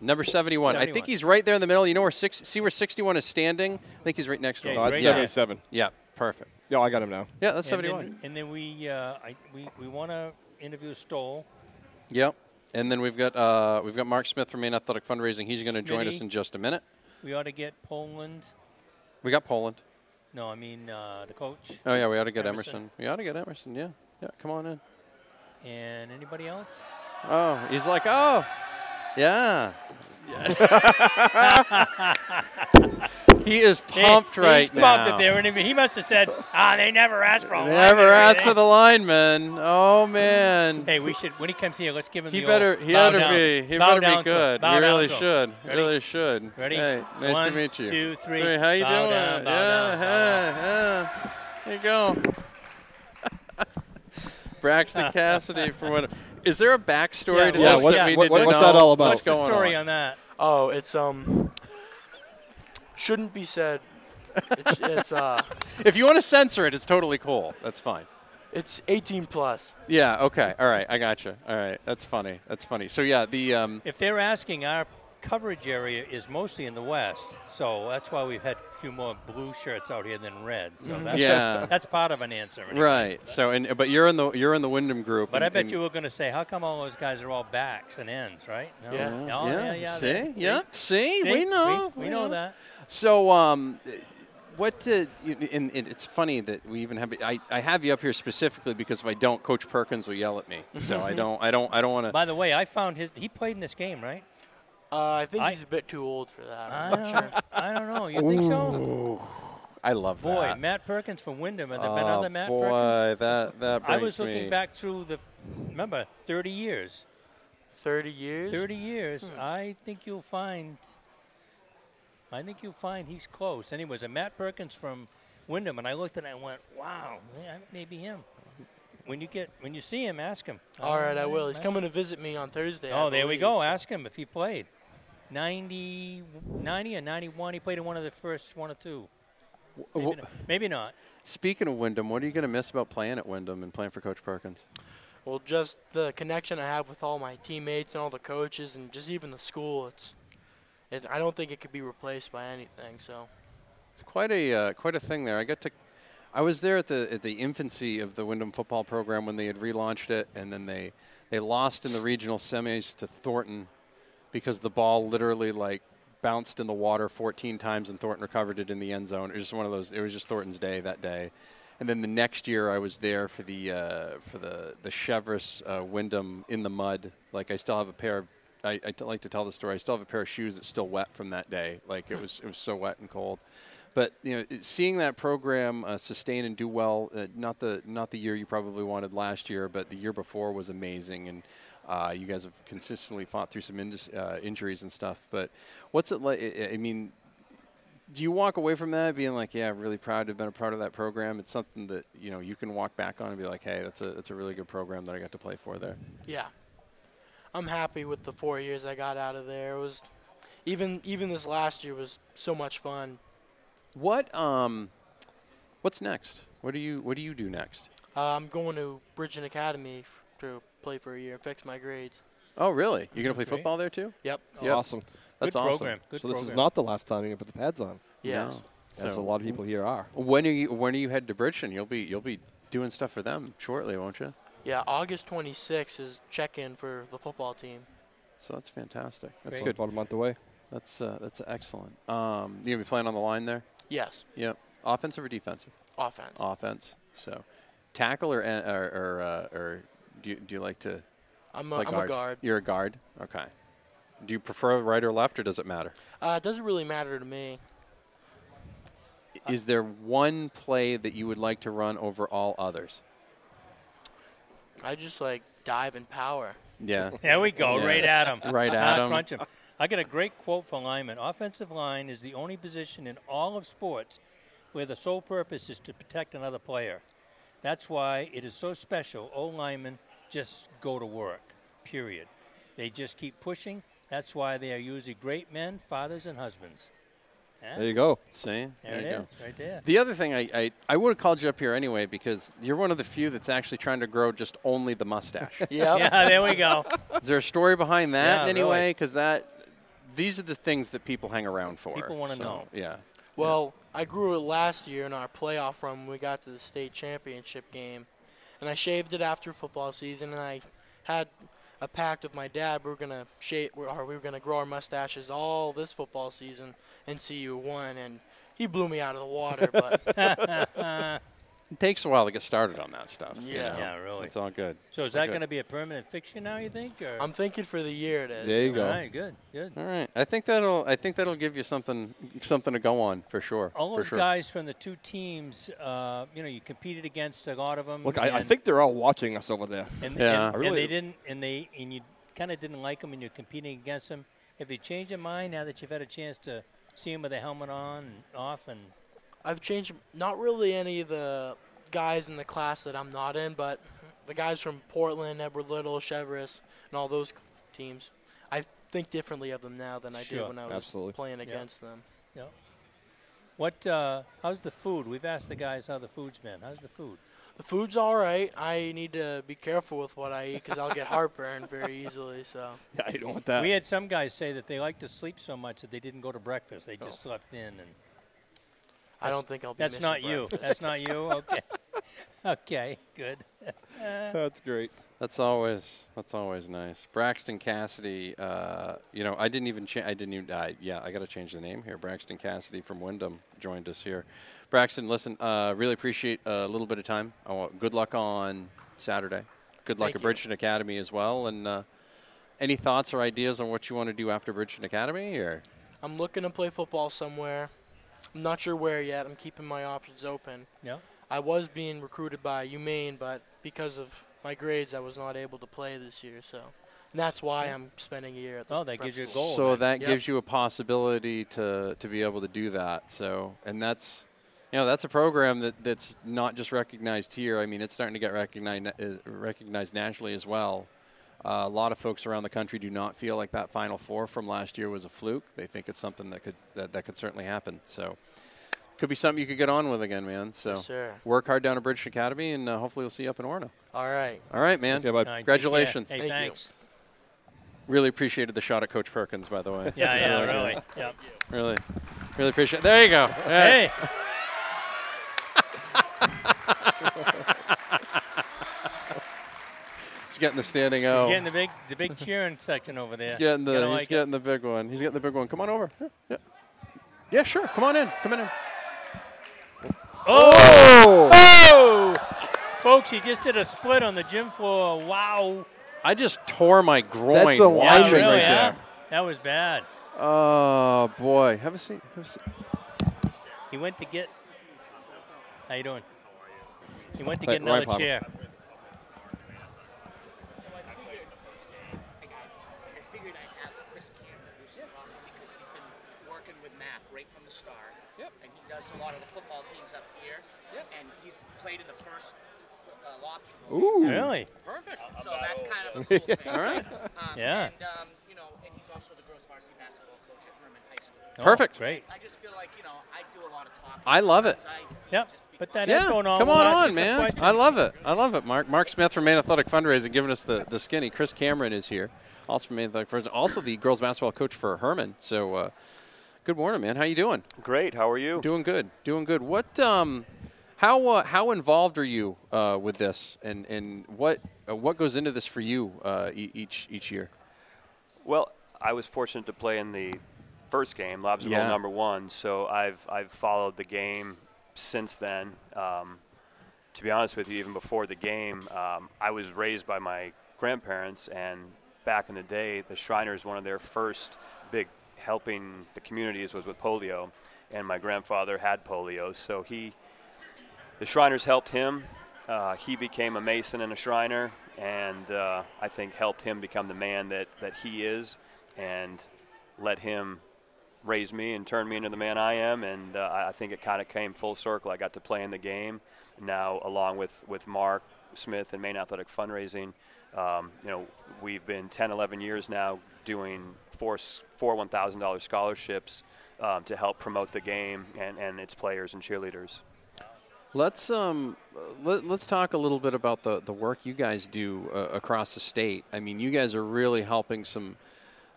Number 71. I think he's right there in the middle. You know where six? See where 61 is standing? I think he's right next to Yeah, him. Oh, that's right there. 77. Yeah, perfect. Yeah, I got him now. Yeah, that's and 71. Then, and then we, uh, I, we, we want to interview Stoll. Yep. And then we've got uh, we've got Mark Smith from Maine Athletic Fundraising. He's going to join us in just a minute. We ought to get Poland. We got Poland. No, I mean uh, the coach. Oh yeah, we ought to get Emerson. We ought to get Emerson. Yeah, yeah. Come on in. And anybody else? Oh, he's like, oh, yeah. he is pumped He- right he's now. pumped that they were interview- He must have said, "Ah, they never asked for a Never lineman or asked for the lineman. Oh man. Hey, we should when he comes here. Let's give him He the better, he better down. be, he Bow better be good. He really should. Ready? Really should. Ready? Hey, nice One, to meet you. two, three. Hey, how you Bow doing? down, yeah, down, yeah, yeah. There you go. Braxton Cassidy for what? Is there a backstory Yeah, to yeah, this what's- that we what- didn't what's know? that all about? What's What's the story on? on that? Oh, it's um shouldn't be said. It's, it's uh If you want to censor it, it's totally cool. That's fine. it's 18 plus. Yeah. Okay. All right. I got you. All right. That's funny. That's funny. So yeah, the um, If they're asking, our coverage area is mostly in the west, so that's why we've had a few more blue shirts out here than red. So Mhm. that, Yeah. that's, that's part of an answer. anyway. right. So and but you're in the you're in the Windham group. But and- I bet you were going to say, how come all those guys are all backs and ends, right? No? Yeah. Oh, yeah, yeah. See? they- Yeah. See? See? We know. We, we know that. So, um, what did? You, and it's funny that we even have. I, I have you up here specifically because if I don't, Coach Perkins will yell at me. So I don't. I don't. I don't want to. By the way, I found his. He played in this game, right? Uh, I think I- he's a bit too old for that. I I'm don't, sure. I don't know. You think so? I love Boy, that. Boy, Matt Perkins from Windham. Have there been Oh, other Matt boy, Perkins? that that I was looking me- back through the. Remember, 30 years. 30 years. 30 years. Hmm. I think you'll find. I think you'll find he's close. Anyways, a Matt Perkins from Windham, and I looked at it and went, "Wow, yeah, maybe him." When you get when you see him, ask him. All right, I will. He's coming to visit me on Thursday. I Oh, there we go. so- Ask him if he played. 90, 90 or 91. He played in one of the first one or two. Maybe, wh- not. Maybe not. Speaking of Windham, what are you going to miss about playing at Windham and playing for Coach Perkins? Well, just the connection I have with all my teammates and all the coaches, and just even the school. It's, it, I don't think it could be replaced by anything. So, It's quite a uh, quite a thing there. I got to. I was there at the at the infancy of the Windham football program when they had relaunched it, and then they they lost in the regional semis to Thornton because the ball literally like bounced in the water 14 times and Thornton recovered it in the end zone. It was just one of those. It was just Thornton's day that day. And then the next year, I was there for the uh, for the the Cheverus uh, Windham in the mud. Like I still have a pair of. I, I t- like to tell the story. I still have a pair of shoes that's still wet from that day. Like it was it was so wet and cold. But you know, seeing that program uh, sustain and do well, uh, not the not the year you probably wanted last year, but the year before was amazing, and uh, you guys have consistently fought through some indus- uh, injuries and stuff. But what's it like? I mean, do you walk away from that being like, yeah, I'm really proud to have been a part of that program? It's something that you know you can walk back on and be like, hey, that's a that's a really good program that I got to play for there. yeah, I'm happy with the four years I got out of there. It was even even this last year was so much fun. What um, what's next? What do you What do you do next? Uh, I'm going to Bridgton Academy to play for a year and fix my grades. Oh, really? You're gonna play Great. football there too? Yep. Yep. Awesome. That's awesome. so this is not the last time you're gonna put the pads on. Yes. As a lot of people here are. When are you When are you headed to Bridgton? You'll be You'll be doing stuff for them shortly, won't you? Yeah, August 26th is check-in for the football team. So that's fantastic. That's Great. good. About a month away. That's uh, that's excellent. Um, you gonna be playing on the line there? Yes. Yep. Offensive or defensive? Offense. Offense. So, tackle or or or, uh, or do you, do you like to? I'm a- play I'm a guard. You're a guard. Okay. Do you prefer right or left, or does it matter? Uh, it doesn't really matter to me. Is there one play that you would like to run over all others? I just like dive and power. Yeah. There we go, Yeah. right at him. Right at him. Crunch him. I got a great quote for lineman. Offensive line is the only position in all of sports where the sole purpose is to protect another player. That's why it is so special. O linemen just go to work, period. They just keep pushing. That's why they are usually great men, fathers, and husbands. Huh? There you go. See? There, There it you is, go. right there. The other thing, I, I, I would have called you up here anyway because you're one of the few that's actually trying to grow just only the mustache. Yep. Yeah, there we go. Is there a story behind that Yeah, in any really. way? Because that, these are the things that people hang around for. People wanna So, know. Yeah. Well, I grew it last year in our playoff run when we got to the state championship game, and I shaved it after football season, and I had a pact with my dad. We were gonna shave, or we were gonna grow our mustaches all this football season and see who won, and he blew me out of the water. But It takes a while to get started on that stuff. you Yeah. know. Yeah, really. It's all good. So is All that going to be a permanent fixture now? You think? Or? I'm thinking for the year it is. There you go. All right, good, good. All right. I think that'll I think that'll give you something something to go on for sure. All for those sure. guys from the two teams, uh, you know, you competed against a lot of them. Look, I, I think they're all watching us over there. and, Yeah. and, I really and they didn't, and they, and you kind of didn't like them, and you're competing against them. Have you changed your mind now that you've had a chance to see them with the helmet on and off? And I've changed not really any of the guys in the class that I'm not in, but the guys from Portland, Edward Little, Cheverus, and all those teams. I think differently of them now than I Sure. did when I was Absolutely. playing Yeah. against them. yeah. What? Uh, how's the food? We've asked the guys how the food's been. How's the food? The food's all right. I need to be careful with what I eat because I'll get heartburn very easily. So Yeah, you don't want that. We had some guys say that they like to sleep so much that they didn't go to breakfast. They just slept in, and I don't think I'll be that's missing not you. That's not you. Okay. okay. Good. That's great. That's always that's always nice. Braxton Cassidy, uh, you know, I didn't even cha- I didn't even uh, yeah, I got to change the name here. Braxton Cassidy from Windham joined us here. Braxton, listen, uh, really appreciate a little bit of time. I want good luck on Saturday. Good luck Thank at you. Bridgton Academy as well. And uh, any thoughts or ideas on what you want to do after Bridgton Academy? Or I'm looking to play football somewhere. I'm not sure where yet. I'm keeping my options open. Yeah. I was being recruited by UMaine, but because of my grades, I was not able to play this year. So, and that's why I'm spending a year at this. Oh, that gives you a goal. so then. that Yep. gives you a possibility to to be able to do that. So and that's you know that's a program that that's not just recognized here. I mean, it's starting to get recognized uh, recognized nationally as well. Uh, a lot of folks around the country do not feel like that Final Four from last year was a fluke. They think it's something that could that, that could certainly happen. So could be something you could get on with again, man. So Yes, sir. work hard down at Bridgton Academy, and uh, hopefully we'll see you up in Orono. All right. All right, man. Okay, bud. All right, take care. Congratulations. Hey, Thank you. thanks. Really appreciated the shot at Coach Perkins, by the way. Yeah, yeah, Really really. good. Yep. Really, really appreciate. There you go. All right. Hey. He's getting the standing out. He's getting the big, the big cheering section over there. He's getting the. He's like it. getting the big one. He's getting the big one. Come on over. Yeah. Yeah, yeah sure. Come on in. Come on in. Oh! Oh! oh! Folks, he just did a split on the gym floor. Wow. I just tore my groin. That's a watching Yeah, really, right huh? there. That was bad. Oh boy. Have a seat. Have a seat. He went to get. How you doing? He went to Hey, get another Ryan chair. So I figured, hey guys, I figured I'd have Chris Cameron do some talking because he's been working with Matt right from the start. Yep. And he does a lot of the football teams up here. Yep. And he's played in the first lobster bowl. Ooh. Really? Perfect. So that's kind of a cool thing. All right. Um, Yeah. And um, you know, and he's also the girls varsity basketball coach at Hermon High School. Oh, Perfect. Great. I just feel like you know I do a lot of talking. I love it. I Yep. But Put that yeah, headphone on. come on on, man. I love it. I love it. Mark Mark Smith from Maine Athletic Fundraising giving us the, the skinny. Chris Cameron is here, also from Maine Athletic Fundraising, also the girls basketball coach for Hermon. So, uh, good morning, man. How you doing? Great. How are you? Doing good. Doing good. What um, how uh, how involved are you uh, with this, and and what uh, what goes into this for you uh, e- each each year? Well, I was fortunate to play in the first game, Lobster Bowl number one. So I've I've followed the game since then. Um, to be honest with you, even before the game, um, I was raised by my grandparents, and back in the day, the Shriners, one of their first big helping the communities was with polio, and my grandfather had polio, so he, the Shriners helped him. Uh, he became a Mason and a Shriner, and uh, I think helped him become the man that, that he is, and let him raise me and turn me into the man I am. And uh, I think it kind of came full circle. I got to play in the game. Now, along with, with Mark Smith and Maine Athletic Fundraising, um, you know, we've been 10, 11 years now doing four, four $1,000 scholarships um, to help promote the game and, and its players and cheerleaders. Let's um, let, let's talk a little bit about the, the work you guys do uh, across the state. I mean, you guys are really helping some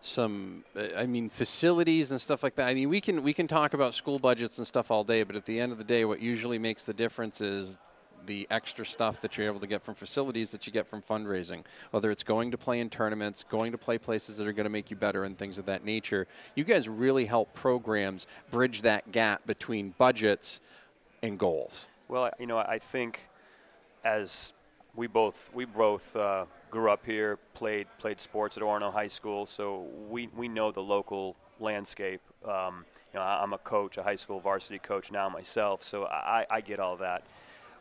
some uh, I mean facilities and stuff like that. I mean, we can we can talk about school budgets and stuff all day, but at the end of the day, what usually makes the difference is the extra stuff that you're able to get from facilities that you get from fundraising. Whether it's going to play in tournaments, going to play places that are going to make you better, and things of that nature. You guys really help programs bridge that gap between budgets and goals. Well, you know, I think as we both we both uh, grew up here, played played sports at Orono High School, so we we know the local landscape. Um, you know, I'm a coach, a high school varsity coach now myself, so I, I get all that.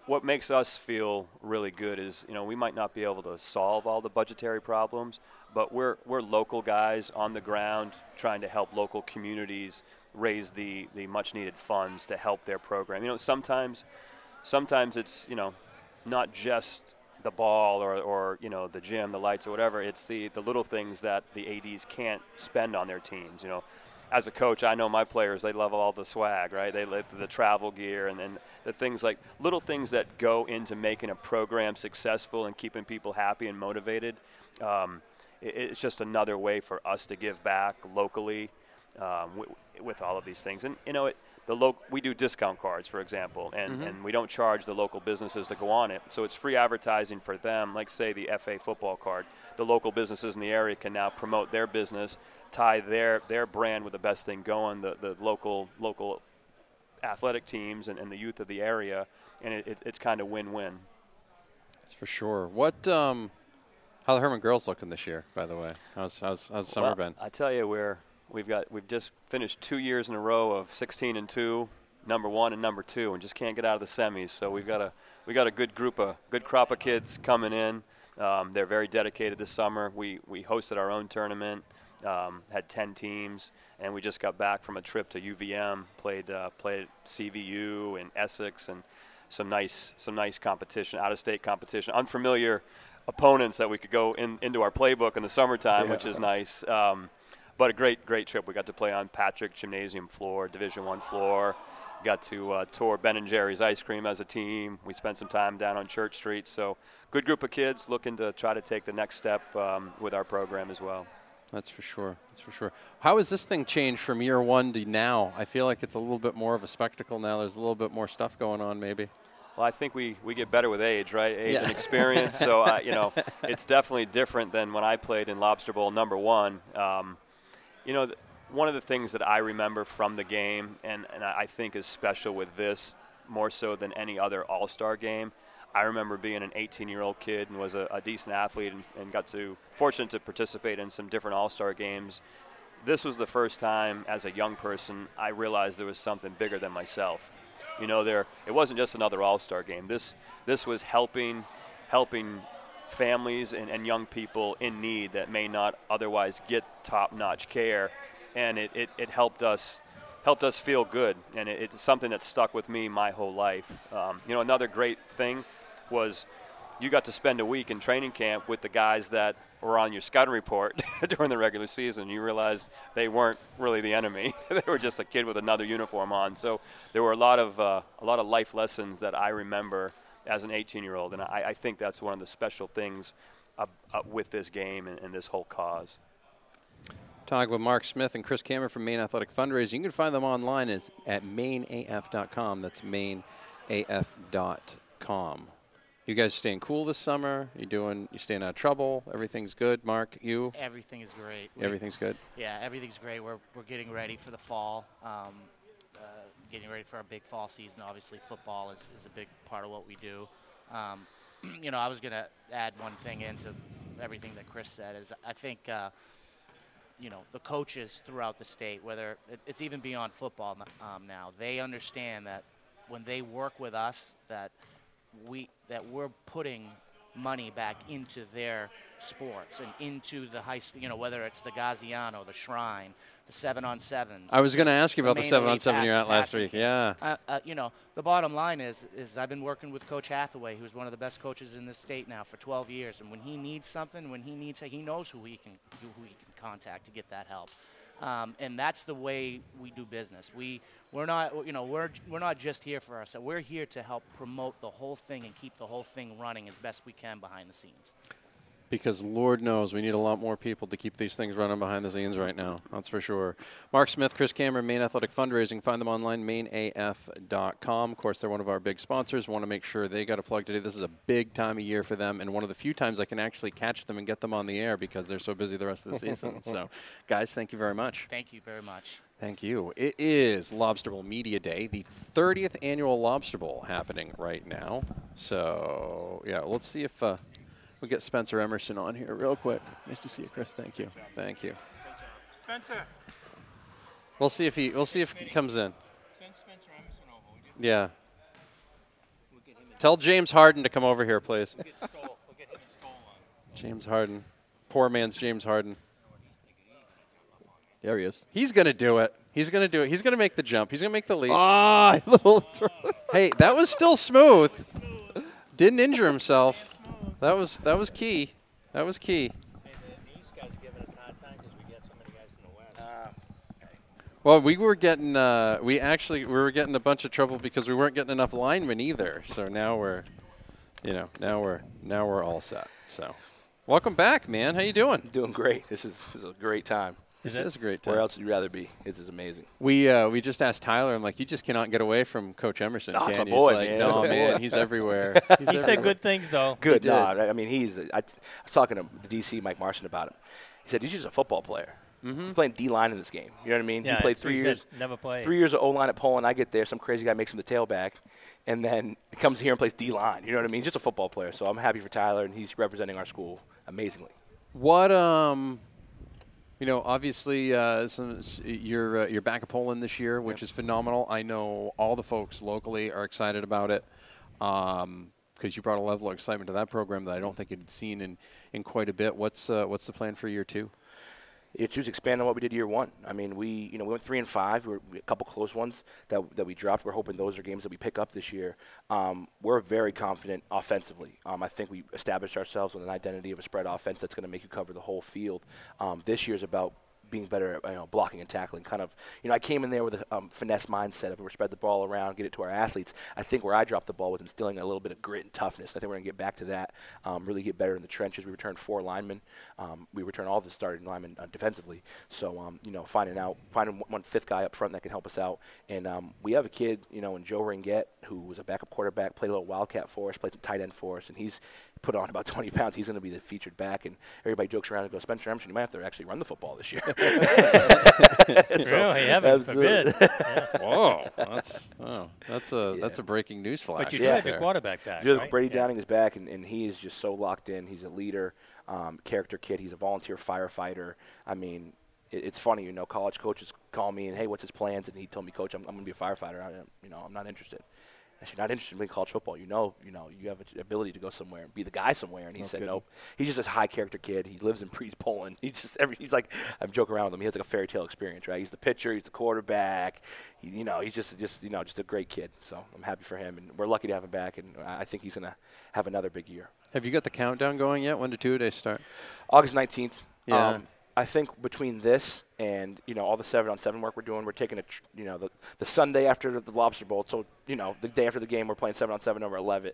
What makes us feel really good is, you know, we might not be able to solve all the budgetary problems, but we're we're local guys on the ground trying to help local communities raise the the much needed funds to help their program. You know, sometimes sometimes it's you know not just the ball or, or you know the gym, the lights or whatever. It's the the little things that the ads can't spend on their teams. You know, as a coach, I know my players they love all the swag, right? They the travel gear and then the things like little things that go into making a program successful and keeping people happy and motivated. Um, it, it's just another way for us to give back locally um, w- with all of these things. And you know, it, the lo- we do discount cards, for example, and, Mhm. and we don't charge the local businesses to go on it. So it's free advertising for them. Like say the FA football card, the local businesses in the area can now promote their business, tie their their brand with the best thing going, the, the local local athletic teams and, and the youth of the area, and it, it, it's kind of win-win. That's for sure. What um, how the Hermon girls looking this year? By the way, how's how's how's summer Well, been? I tell you, we're we've got we've just finished two years in a row of 16 and two, number one and number two, and just can't get out of the semis. So we've got a we got a good group of good crop of kids coming in. Um, they're very dedicated this summer. We we hosted our own tournament, um, had 10 teams, and we just got back from a trip to UVM. played uh, played CVU and Essex and some nice some nice competition, out of state competition, unfamiliar opponents that we could go in, into our playbook in the summertime, Yeah. which is nice. Um, but a great great trip. We got to play on Patrick Gymnasium floor, Division One floor. Got to uh, tour Ben and Jerry's ice cream as a team. We spent some time down on Church Street. So good group of kids looking to try to take the next step um, with our program as well. That's for sure. That's for sure. How has this thing changed from year one to now? I feel like it's a little bit more of a spectacle now. There's a little bit more stuff going on, maybe. Well, I think we, we get better with age, right? Age Yeah. and experience. so, uh, you know, it's definitely different than when I played in Lobster Bowl number one. Um, you know, one of the things that I remember from the game, and, and I think is special with this more so than any other All Star game, I remember being an 18 year old kid and was a, a decent athlete and, and got to, fortunate to participate in some different All Star games. This was the first time as a young person I realized there was something bigger than myself. You know, there it wasn't just another All Star game. This this was helping helping families and, and young people in need that may not otherwise get top notch care, and it, it, it helped us helped us feel good, and it, it's something that stuck with me my whole life. Um, you know, another great thing was you got to spend a week in training camp with the guys that were on your scouting report during the regular season. You realized they weren't really the enemy. they were just a kid with another uniform on. So there were a lot of uh, a lot of life lessons that I remember as an 18-year-old, and I, I think that's one of the special things uh, uh, with this game and, and this whole cause. Talking with Mark Smith and Chris Cameron from Maine Athletic Fundraising. You can find them online is at mainaf.com. That's mainaf.com. You guys are staying cool this summer? You doing? You staying out of trouble? Everything's good. Mark, you? Everything is great. We- Everything's good. Yeah, everything's great. We're, we're getting ready for the fall. Um, getting ready for our big fall season. Obviously, football is, is a big part of what we do. Um, you know, I was going to add one thing into everything that Chris said. Is I think uh, you know the coaches throughout the state, whether it, it's even beyond football um, now, they understand that when they work with us, that we that we're putting money back into their sports and into the high school. You know, whether it's the Gaziano, the Shrine, the seven on sevens. I was going to ask you about the Maine seven on seven you're at last week. Yeah. Uh, uh, you know, the bottom line is, is I've been working with Coach Hathaway, who's one of the best coaches in this state now for 12 years. And when he needs something, when he needs, he knows who he can, who he can contact to get that help. Um, and that's the way we do business. We we're not, you know, we're we're not just here for ourselves. We're here to help promote the whole thing and keep the whole thing running as best we can behind the scenes. Because Lord knows we need a lot more people to keep these things running behind the scenes right now. That's for sure. Mark Smith, Chris Cameron, Maine Athletic Fundraising. Find them online, mainaf.com. Of course, they're one of our big sponsors. Want to make sure they got a plug today. This is a big time of year for them, and one of the few times I can actually catch them and get them on the air because they're so busy the rest of the season. So, guys, thank you very much. Thank you very much. Thank you. It is Lobster Bowl Media Day, the 30th annual Lobster Bowl happening right now. So, yeah, let's see if uh, we get Spencer Emerson on here real quick. Nice to see you, Chris. Thank you. Thank you. Spencer. We'll see if he. We'll see if he comes in. Send Spencer Emerson over. Yeah. we'll get him in. Tell James Harden to come over here, please. We'll get Stoll. We'll get him and James Harden. Poor man's James Harden. There he is. He's going to do it. He's going to do it. He's going to make the jump. He's going to make the leap. Ah, little hey, that was still smooth. Didn't injure himself. That was that was key. That was key. Well, we were getting uh, we actually we were getting a bunch of trouble because we weren't getting enough linemen either. So now we're, you know, now we're now we're all set. So, welcome back, man. How you doing? Doing great. This is, this is a great time. This is a great time. Where else would you rather be? This is amazing. We uh, we just asked Tyler. I'm like, you just cannot get away from Coach Emerson. Oh, can it's my He's boy, like, man. No, man, he's everywhere. He's He said good things, though. Good. He No. I mean he's. I, I was talking to the DC Mike Marson about him. He said he's just a football player. Mhm. He's playing D line in this game. You know what I mean? Yeah, he played three years. never played. Three years of O line at Poland. I get there, some crazy guy makes him the tailback, and then comes here and plays D line. You know what I mean? He's just a football player. So I'm happy for Tyler, and he's representing our school amazingly. What um, you know, obviously, uh, some, you're uh, you're back at Poland this year, which is phenomenal. I know all the folks locally are excited about it because you brought a level of excitement to that program that I don't think had seen in, in quite a bit. What's uh, what's the plan for year two? It's just expand on what we did year one. I mean, we you know we went three and five. We were a couple close ones that that we dropped. We're hoping those are games that we pick up this year. Um, we're very confident offensively. Um, I think we established ourselves with an identity of a spread offense that's going to make you cover the whole field. Um, this year's about being better at you know, blocking and tackling. Kind of, you know, I came in there with a um, finesse mindset of we spread the ball around, get it to our athletes. I think where I dropped the ball was instilling a little bit of grit and toughness. I think we're going to get back to that. Um, really get better in the trenches. We returned four linemen. Um, we returned all the starting linemen uh, defensively. So, um, you know, finding out, finding one- one fifth guy up front that can help us out. And um, we have a kid, you know, in Joe Ringette, who was a backup quarterback, played a little wildcat for us, played some tight end for us, and he's put on about 20 pounds. He's going to be the featured back, and everybody jokes around and goes, Spencer Emerson, you might have to actually run the football this year. Really? Heaven absolutely. forbid. Yeah. Whoa, that's oh, that's a that's a breaking news flash. But you do right have your quarterback back, Yeah, right? Brady Yeah. Downing is back, and, and he is just so locked in. He's a leader, um, character kid. He's a volunteer firefighter. I mean, it's funny, you know, college coaches call me and, hey, what's his plans? And he told me, Coach, I'm, I'm going to be a firefighter. I, you know, I'm not interested. I said, you're not interested in college football. You know, you know, you have an ability to go somewhere and be the guy somewhere. And he No said, kidding. nope. He's just this high character kid. He lives in Breeze, Poland. He's just every. He's like, I'm joking around with him. He has like a fairy tale experience, right? He's the pitcher. He's the quarterback. He, you know, he's just, just, you know, just a great kid. So I'm happy for him, and we're lucky to have him back. And I I think he's gonna have another big year. Have you got the countdown going yet? When do two days start? August 19th. Yeah. Um, I think between this and you know all the seven on seven work we're doing, we're taking a tr- you know the the Sunday after the Lobster Bowl, so you know the day after the game, we're playing seven on seven over eleven.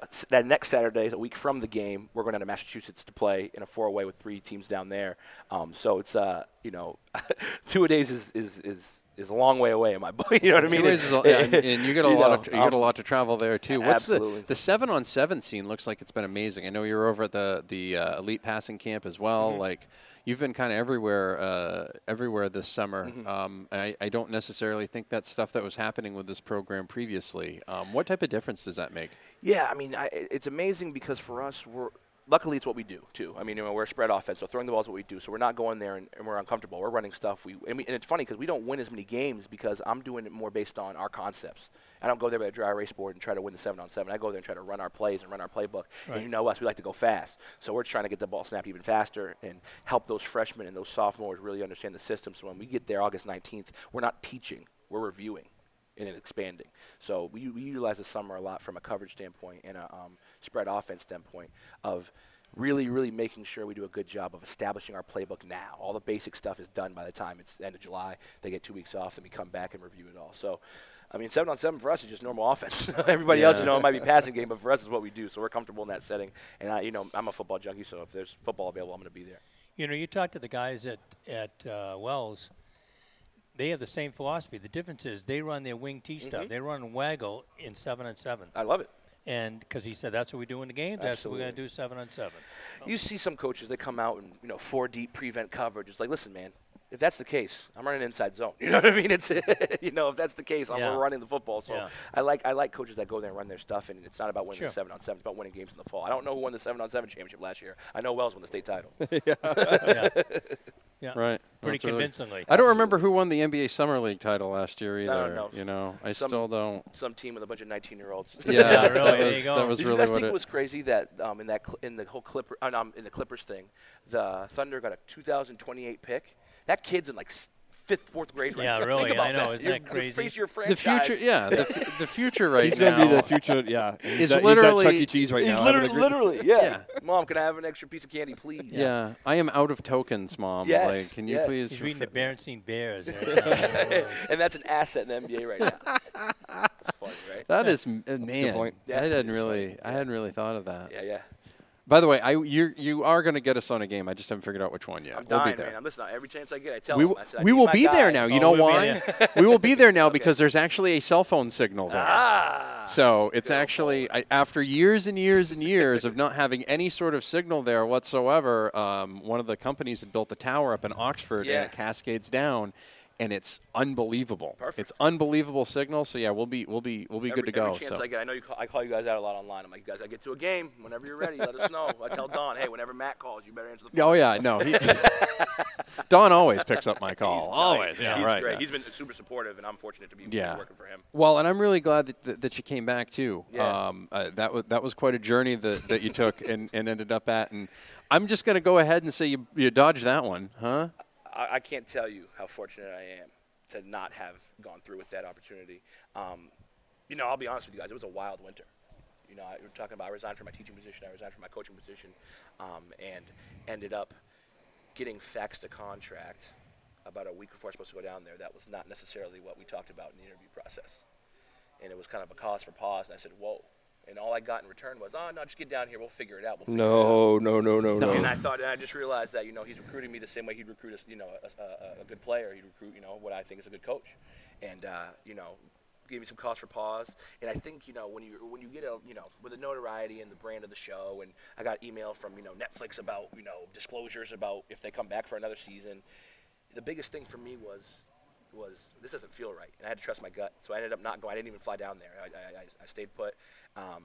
Uh, That next Saturday, a week from the game, we're going down to Massachusetts to play in a four-way with three teams down there. Um, so it's uh, you know, two a days is, is is is a long way away in my book. You know what I mean? Is a- yeah, and, and you get a You lot know, of you get a um, lot to travel there too. What's absolutely. the the seven on seven scene? Looks like it's been amazing. I know you're over at the the uh, elite passing camp as well. Mhm. Like you've been kind of everywhere uh, everywhere this summer. Mhm. Um, I, I don't necessarily think that stuff that was happening with this program previously. Um, what type of difference does that make? Yeah, I mean, I, it's amazing because for us, we're luckily it's what we do too. I mean, you know, we're a spread offense, so throwing the ball is what we do. So we're not going there and, and we're uncomfortable. We're running stuff. We and, we, and it's funny because we don't win as many games because I'm doing it more based on our concepts. I don't go there with a dry erase board and try to win the seven on seven. I go there and try to run our plays and run our playbook. Right. And you know us, we like to go fast. So we're trying to get the ball snapped even faster and help those freshmen and those sophomores really understand the system. So when we get there August 19th, we're not teaching, we're reviewing and then expanding. So we, we utilize the summer a lot from a coverage standpoint and a um, spread offense standpoint of really, really making sure we do a good job of establishing our playbook now. All the basic stuff is done by the time it's the end of July. They get two weeks off, and we come back and review it all. So, I mean, seven on seven for us is just normal offense. Everybody else, you know, it might be passing game, but for us, it's what we do. So we're comfortable in that setting. And I, you know, I'm a football junkie, so if there's football available, I'm going to be there. You know, you talk to the guys at at uh, Wells. They have the same philosophy. The difference is they run their wing T stuff. Mhm. They run waggle in seven on seven. I love it. And because he said that's what we do in the game, that's what we're going to do seven on seven. You see some coaches they come out and you know four deep prevent coverage. It's like, listen, man, if that's the case, I'm running inside zone. You know what I mean? It's you know if that's the case, I'm Yeah. running the football. So Yeah. I like I like coaches that go there and run their stuff, and it's not about winning Sure. the seven on seven. It's about winning games in the fall. I don't know who won the seven on seven championship last year. I know Wells won the state title. Yeah. Yeah. Right. Pretty That's really- convincingly. I don't remember who won the NBA Summer League title last year either. I don't know. You know, I Some- still don't. Some team with a bunch of 19 year olds. Yeah, Yeah, really, that there was- that was Did really you guys what think it- it was crazy that um, in that cl- in the whole Clipper uh, um, in the Clippers thing, the Thunder got a 2028 pick. That kid's in like fifth, fourth grade right Yeah, now. really, Think about I know, that. isn't You're- that the crazy? face your The future, yeah, the, the future right He's now. gonna be the future. Yeah, is he's at, literally he's Chuck E. Cheese right He's now. literally, literally, yeah. Mom, can I have an extra piece of candy, please? Yeah. I am out of tokens, mom. Yes, Like, can you yes. please? He's reading the refi- Berenstein Bears. right and that's an asset in the NBA right now. That's funny, right? That is m- a good man. point. Yeah, I hadn't really, funny. I hadn't really thought of that. Yeah, yeah. By the way, I you you are going to get us on a game. I just haven't figured out which one yet. I'm we'll dying, be there. man. I'm listening. Every chance I get, I tell we him. w- I said, I we will my be there now. You Oh, know we'll be why? we will be there now Okay. because there's actually a cell phone signal there. Ah. So it's actually I, after years and years and years of not having any sort of signal there whatsoever. Um, one of the companies had built a tower up in Oxford Yeah. and it cascades down, and it's unbelievable. Perfect. It's unbelievable signal. So yeah, we'll be we'll be we'll be every, good to go. So. I get, I know you. Call, I call you guys out a lot online. I'm like, guys, I get to a game. Whenever you're ready, let us know. I tell Don, hey, whenever Matt calls, you better answer the phone. Oh yeah, no. He, Don always picks up my call. He's great. always, yeah, he's right. great. yeah. He's been super supportive, and I'm fortunate to be Yeah. working for him. Well, and I'm really glad that, that, that you came back too. Yeah. Um, uh, that was that was quite a journey that, that you took and, and ended up at. And I'm just going to go ahead and say you you dodged that one, huh? I, I can't tell you how fortunate I am to not have gone through with that opportunity. Um, you know, I'll be honest with you guys. It was a wild winter. You know, I, we're talking about I resigned from my teaching position. I resigned from my coaching position, um, and ended up getting faxed a contract about a week before I was supposed to go down there. That was not necessarily what we talked about in the interview process, and it was kind of a cause for pause. And I said, "Whoa." And all I got in return was, "Oh no, just get down here. We'll figure it out." We'll figure it out." No, no, no, no, And no. I thought, and I just realized that you know he's recruiting me the same way he'd recruit us, you know, a, a, a good player. He'd recruit, you know, what I think is a good coach, and uh, you know, gave me some cause for pause. And I think you know when you when you get a you know with the notoriety and the brand of the show, and I got email from you know Netflix about you know disclosures about if they come back for another season. The biggest thing for me was was this doesn't feel right, and I had to trust my gut. So I ended up not going. I didn't even fly down there. I, I, I stayed put. Um,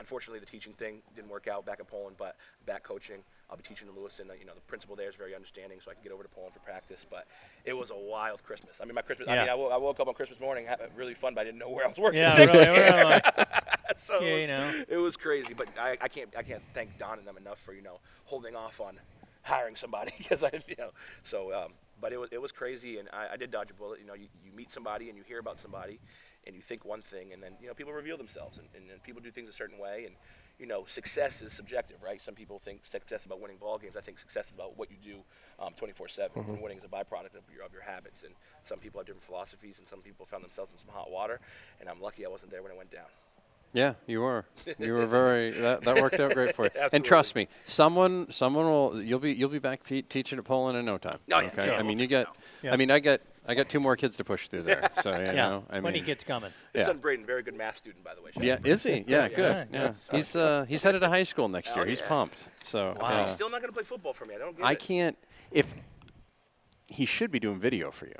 unfortunately, the teaching thing didn't work out back in Poland, but back coaching. I'll be teaching in Lewiston. You know, the principal there is very understanding, so I can get over to Poland for practice. But it was a wild Christmas. I mean, my Christmas. I Yeah. mean, I wo- I woke up on Christmas morning, really fun, but I didn't know where I was working. Yeah, the next really, day. so Yeah, it, you was, know. it was crazy, but I, I can't I can't thank Don and them enough for you know holding off on hiring somebody because I you know so um, but it was it was crazy and I, I did dodge a bullet. You know, you, you meet somebody and you hear about somebody, and you think one thing, and then you know people reveal themselves, and, and, and people do things a certain way, and you know success is subjective, right? Some people think success is about winning ball games. I think success is about what you do um, 24/7. Mhm. And winning is a byproduct of your of your habits, and some people have different philosophies, and some people found themselves in some hot water. And I'm lucky I wasn't there when it went down. Yeah, you were. You were very. That, that worked out great for you. And trust me, someone someone will. You'll be you'll be back pe- teaching at Poland in no time. Oh, yeah, okay. sure. I mean, We'll you get. Yeah. I mean, I got I got two more kids to push through there. So you Yeah, know, I plenty mean, kids coming. His Yeah. son Braden, very good math student, by the way. Shout Yeah, is he? Yeah, good. Yeah, Sorry. he's uh, he's headed to high school next Oh, year. He's pumped. So Wow. yeah. He's still not going to play football for me. I don't get I it. can't. If he should be doing video for you.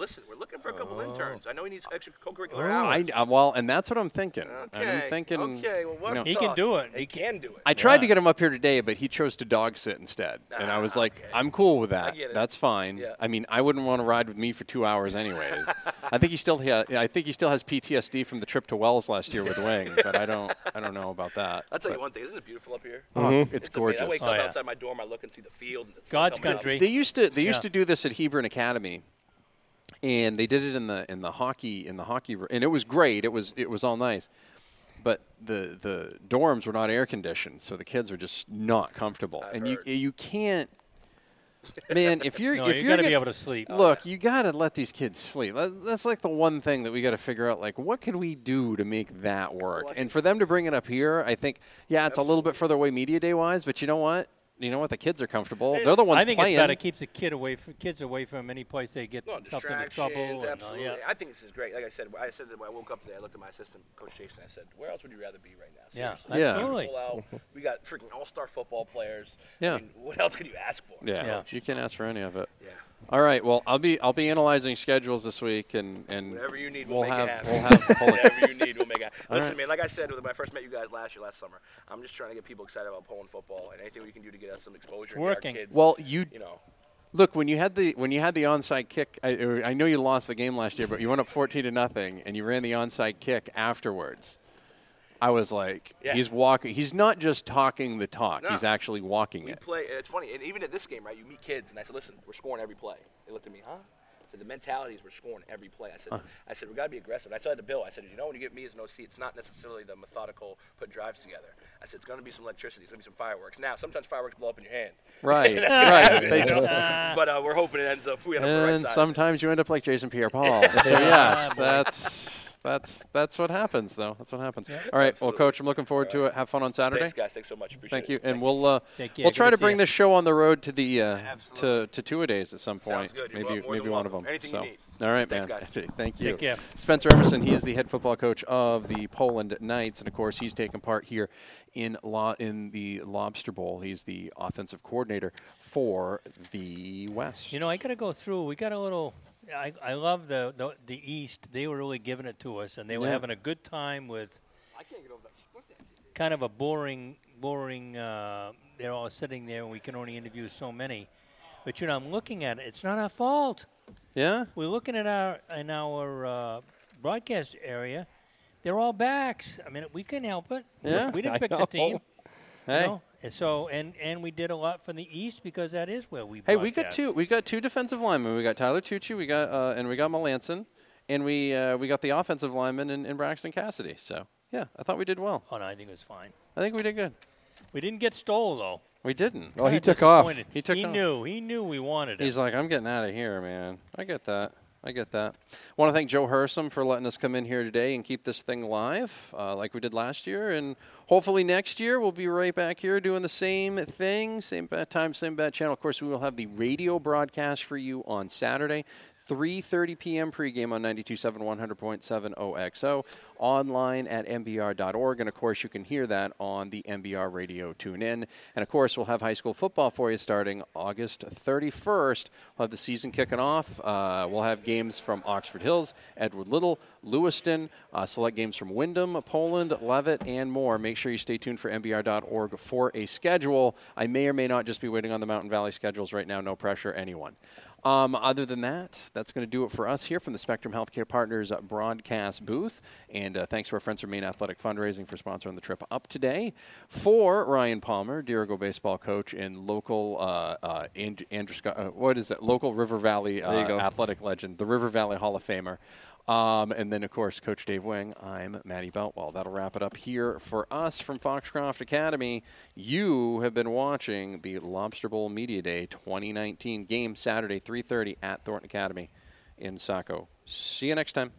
Ooh, no, well, listen, we're looking for a couple Oh. interns. I know he needs extra co-curricular I, hours. uh, well, and that's what I'm thinking. Okay. I'm thinking. Okay. Well, what you know, He can do it. He can do it. I tried to get him up here today, but he chose to dog sit instead, and I was like, "I'm cool with that. get it. That's fine. Yeah. I mean, I wouldn't want to ride with me for two hours anyways. I think he still, ha- I think he still has PTSD from the trip to Wells last year with Wing, but I don't, I don't know about that. I'll tell you one thing. Isn't it beautiful up here? Oh, Mhm. it's amazing. gorgeous. I wake Oh, up yeah. outside my dorm. I look and see the field. And the sun God's coming up. country. They used to, they used to do this at Hebron Academy, and they did it in the in the hockey in the hockey, and it was great. It was it was all nice. But the the dorms were not air conditioned, so the kids were just not comfortable. and you you can't Man, if you're No, if you you're gotta be able to sleep. Oh, Look, you got to let these kids sleep. That's like the one thing that we got to figure out. Like, what could we do to make that work? and for them to bring it up here, I think, yeah, it's a little bit further away media day wise, but you know what? You know what? The kids are comfortable. They're the ones I think playing. it's better. Keeps the kid away from kids away from any place they get No, themselves into distractions, trouble. and, uh, absolutely. yeah. I think this is great. Like I said, I said that when I woke up today, I looked at my assistant, Coach Jason. I said, "Where else would you rather be right now?" Yeah, Seriously. Yeah. absolutely. Full. We got freaking all-star football players. Yeah. I mean, what else could you ask for? Yeah, Yeah. you can't ask for any of it. Yeah. All right. Well, I'll be I'll be analyzing schedules this week, and and Whatever you need, we'll, we'll make have it happen. we'll have Poland. Whatever you need, we'll make it. happen. Listen, right. man. Like I said when I first met you guys last year, last summer, I'm just trying to get people excited about Poland football and anything we can do to get us some exposure. and get our working. kids, Well, you you know. Look, when you had the when you had the onside kick, I, I know you lost the game last year, but you went up fourteen to nothing, and you ran the onside kick afterwards. I was like, Yeah. he's walking. He's not just talking the talk; No. he's actually walking We it. play. It's funny, and even at this game, right? You meet kids, and I said, "Listen, we're scoring every play." They looked at me, huh? I said, "The mentality is we're scoring every play." I said, Huh. "I said we got to be aggressive." And I said to Bill, I said, "You know, when you get me as an OC, it's not necessarily the methodical put drives together." I said, "It's going to be some electricity. It's going to be some fireworks." Now, sometimes fireworks blow up in your hand. Right, That's gonna right. happen, They you know? but uh, we're hoping it ends up. We end up the right And side. sometimes you end up like Jason Pierre-Paul. so yes, that's that's that's what happens, though. That's what happens. All right, well, Coach, I'm looking forward to it. Have fun on Saturday. Thanks, guys. Thanks so much. Appreciate it. Thank you, and Thank we'll uh, Take care. we'll try to to bring you. this show on the road to the uh, to to two a days at some point. Good. Maybe maybe one of them. Anything so. you need. All right, Thanks, man. guys. Thank you. Take care. Spencer Emerson, he is the head football coach of the Poland Knights, and of course, he's taken part here in lo- in the Lobster Bowl. He's the offensive coordinator for the West. You know, I got to go through. We got a little. I, I love the, the the East. They were really giving it to us, and they were Yeah. having a good time with. I can't get over that split end. Kind of a boring, boring. Uh, they're all sitting there, and we can only interview so many. But you know, I'm looking at it. It's not our fault. Yeah. We're looking at our in our uh, broadcast area. They're all backs. I mean, we couldn't help it. Yeah, we didn't I pick know. the team. Hey. You know? And so and and we did a lot from the East because that is where we. Hey, we got two. We got two defensive linemen. We got Tyler Tucci. We got uh, and we got Melanson, and we uh, we got the offensive lineman in, in Braxton Cassidy. So yeah, I thought we did well. Oh no, I think it was fine. I think we did good. We didn't get Stoll though. We didn't. Kinda He took off. disappointed. took He off. knew. He knew we wanted it. He's like, I'm getting out of here, man. I get that. I get that. I Want to thank Joe Hersom for letting us come in here today and keep this thing live, uh, like we did last year, and hopefully next year we'll be right back here doing the same thing, same bad time, same bad channel. Of course, we will have the radio broadcast for you on Saturday. 3:30 p.m. pregame on 92.7 100.7 OXO, online at mbr.org, and of course you can hear that on the MBR radio tune in. And of course we'll have high school football for you starting August 31st. We'll have the season kicking off. Uh, we'll have games from Oxford Hills, Edward Little, Lewiston, uh, select games from Windham, Poland, Leavitt, and more. Make sure you stay tuned for mbr.org for a schedule. I may or may not just be waiting on the Mountain Valley schedules right now. No pressure, anyone. Um, other than that, that's going to do it for us here from the Spectrum Healthcare Partners broadcast booth. And uh, thanks to our friends from Maine Athletic Fundraising for sponsoring the trip up today. For Ryan Palmer, Dirigo baseball coach and local uh, uh, and, Andrew Scott, uh, what is it? Local River Valley uh, athletic legend, the River Valley Hall of Famer. Um, and then, of course, Coach Dave Wing. I'm Maddie Beltwell. That'll wrap it up here for us from Foxcroft Academy. You have been watching the Lobster Bowl Media Day 2019 game Saturday, 3:30 at Thornton Academy in Saco. See you next time.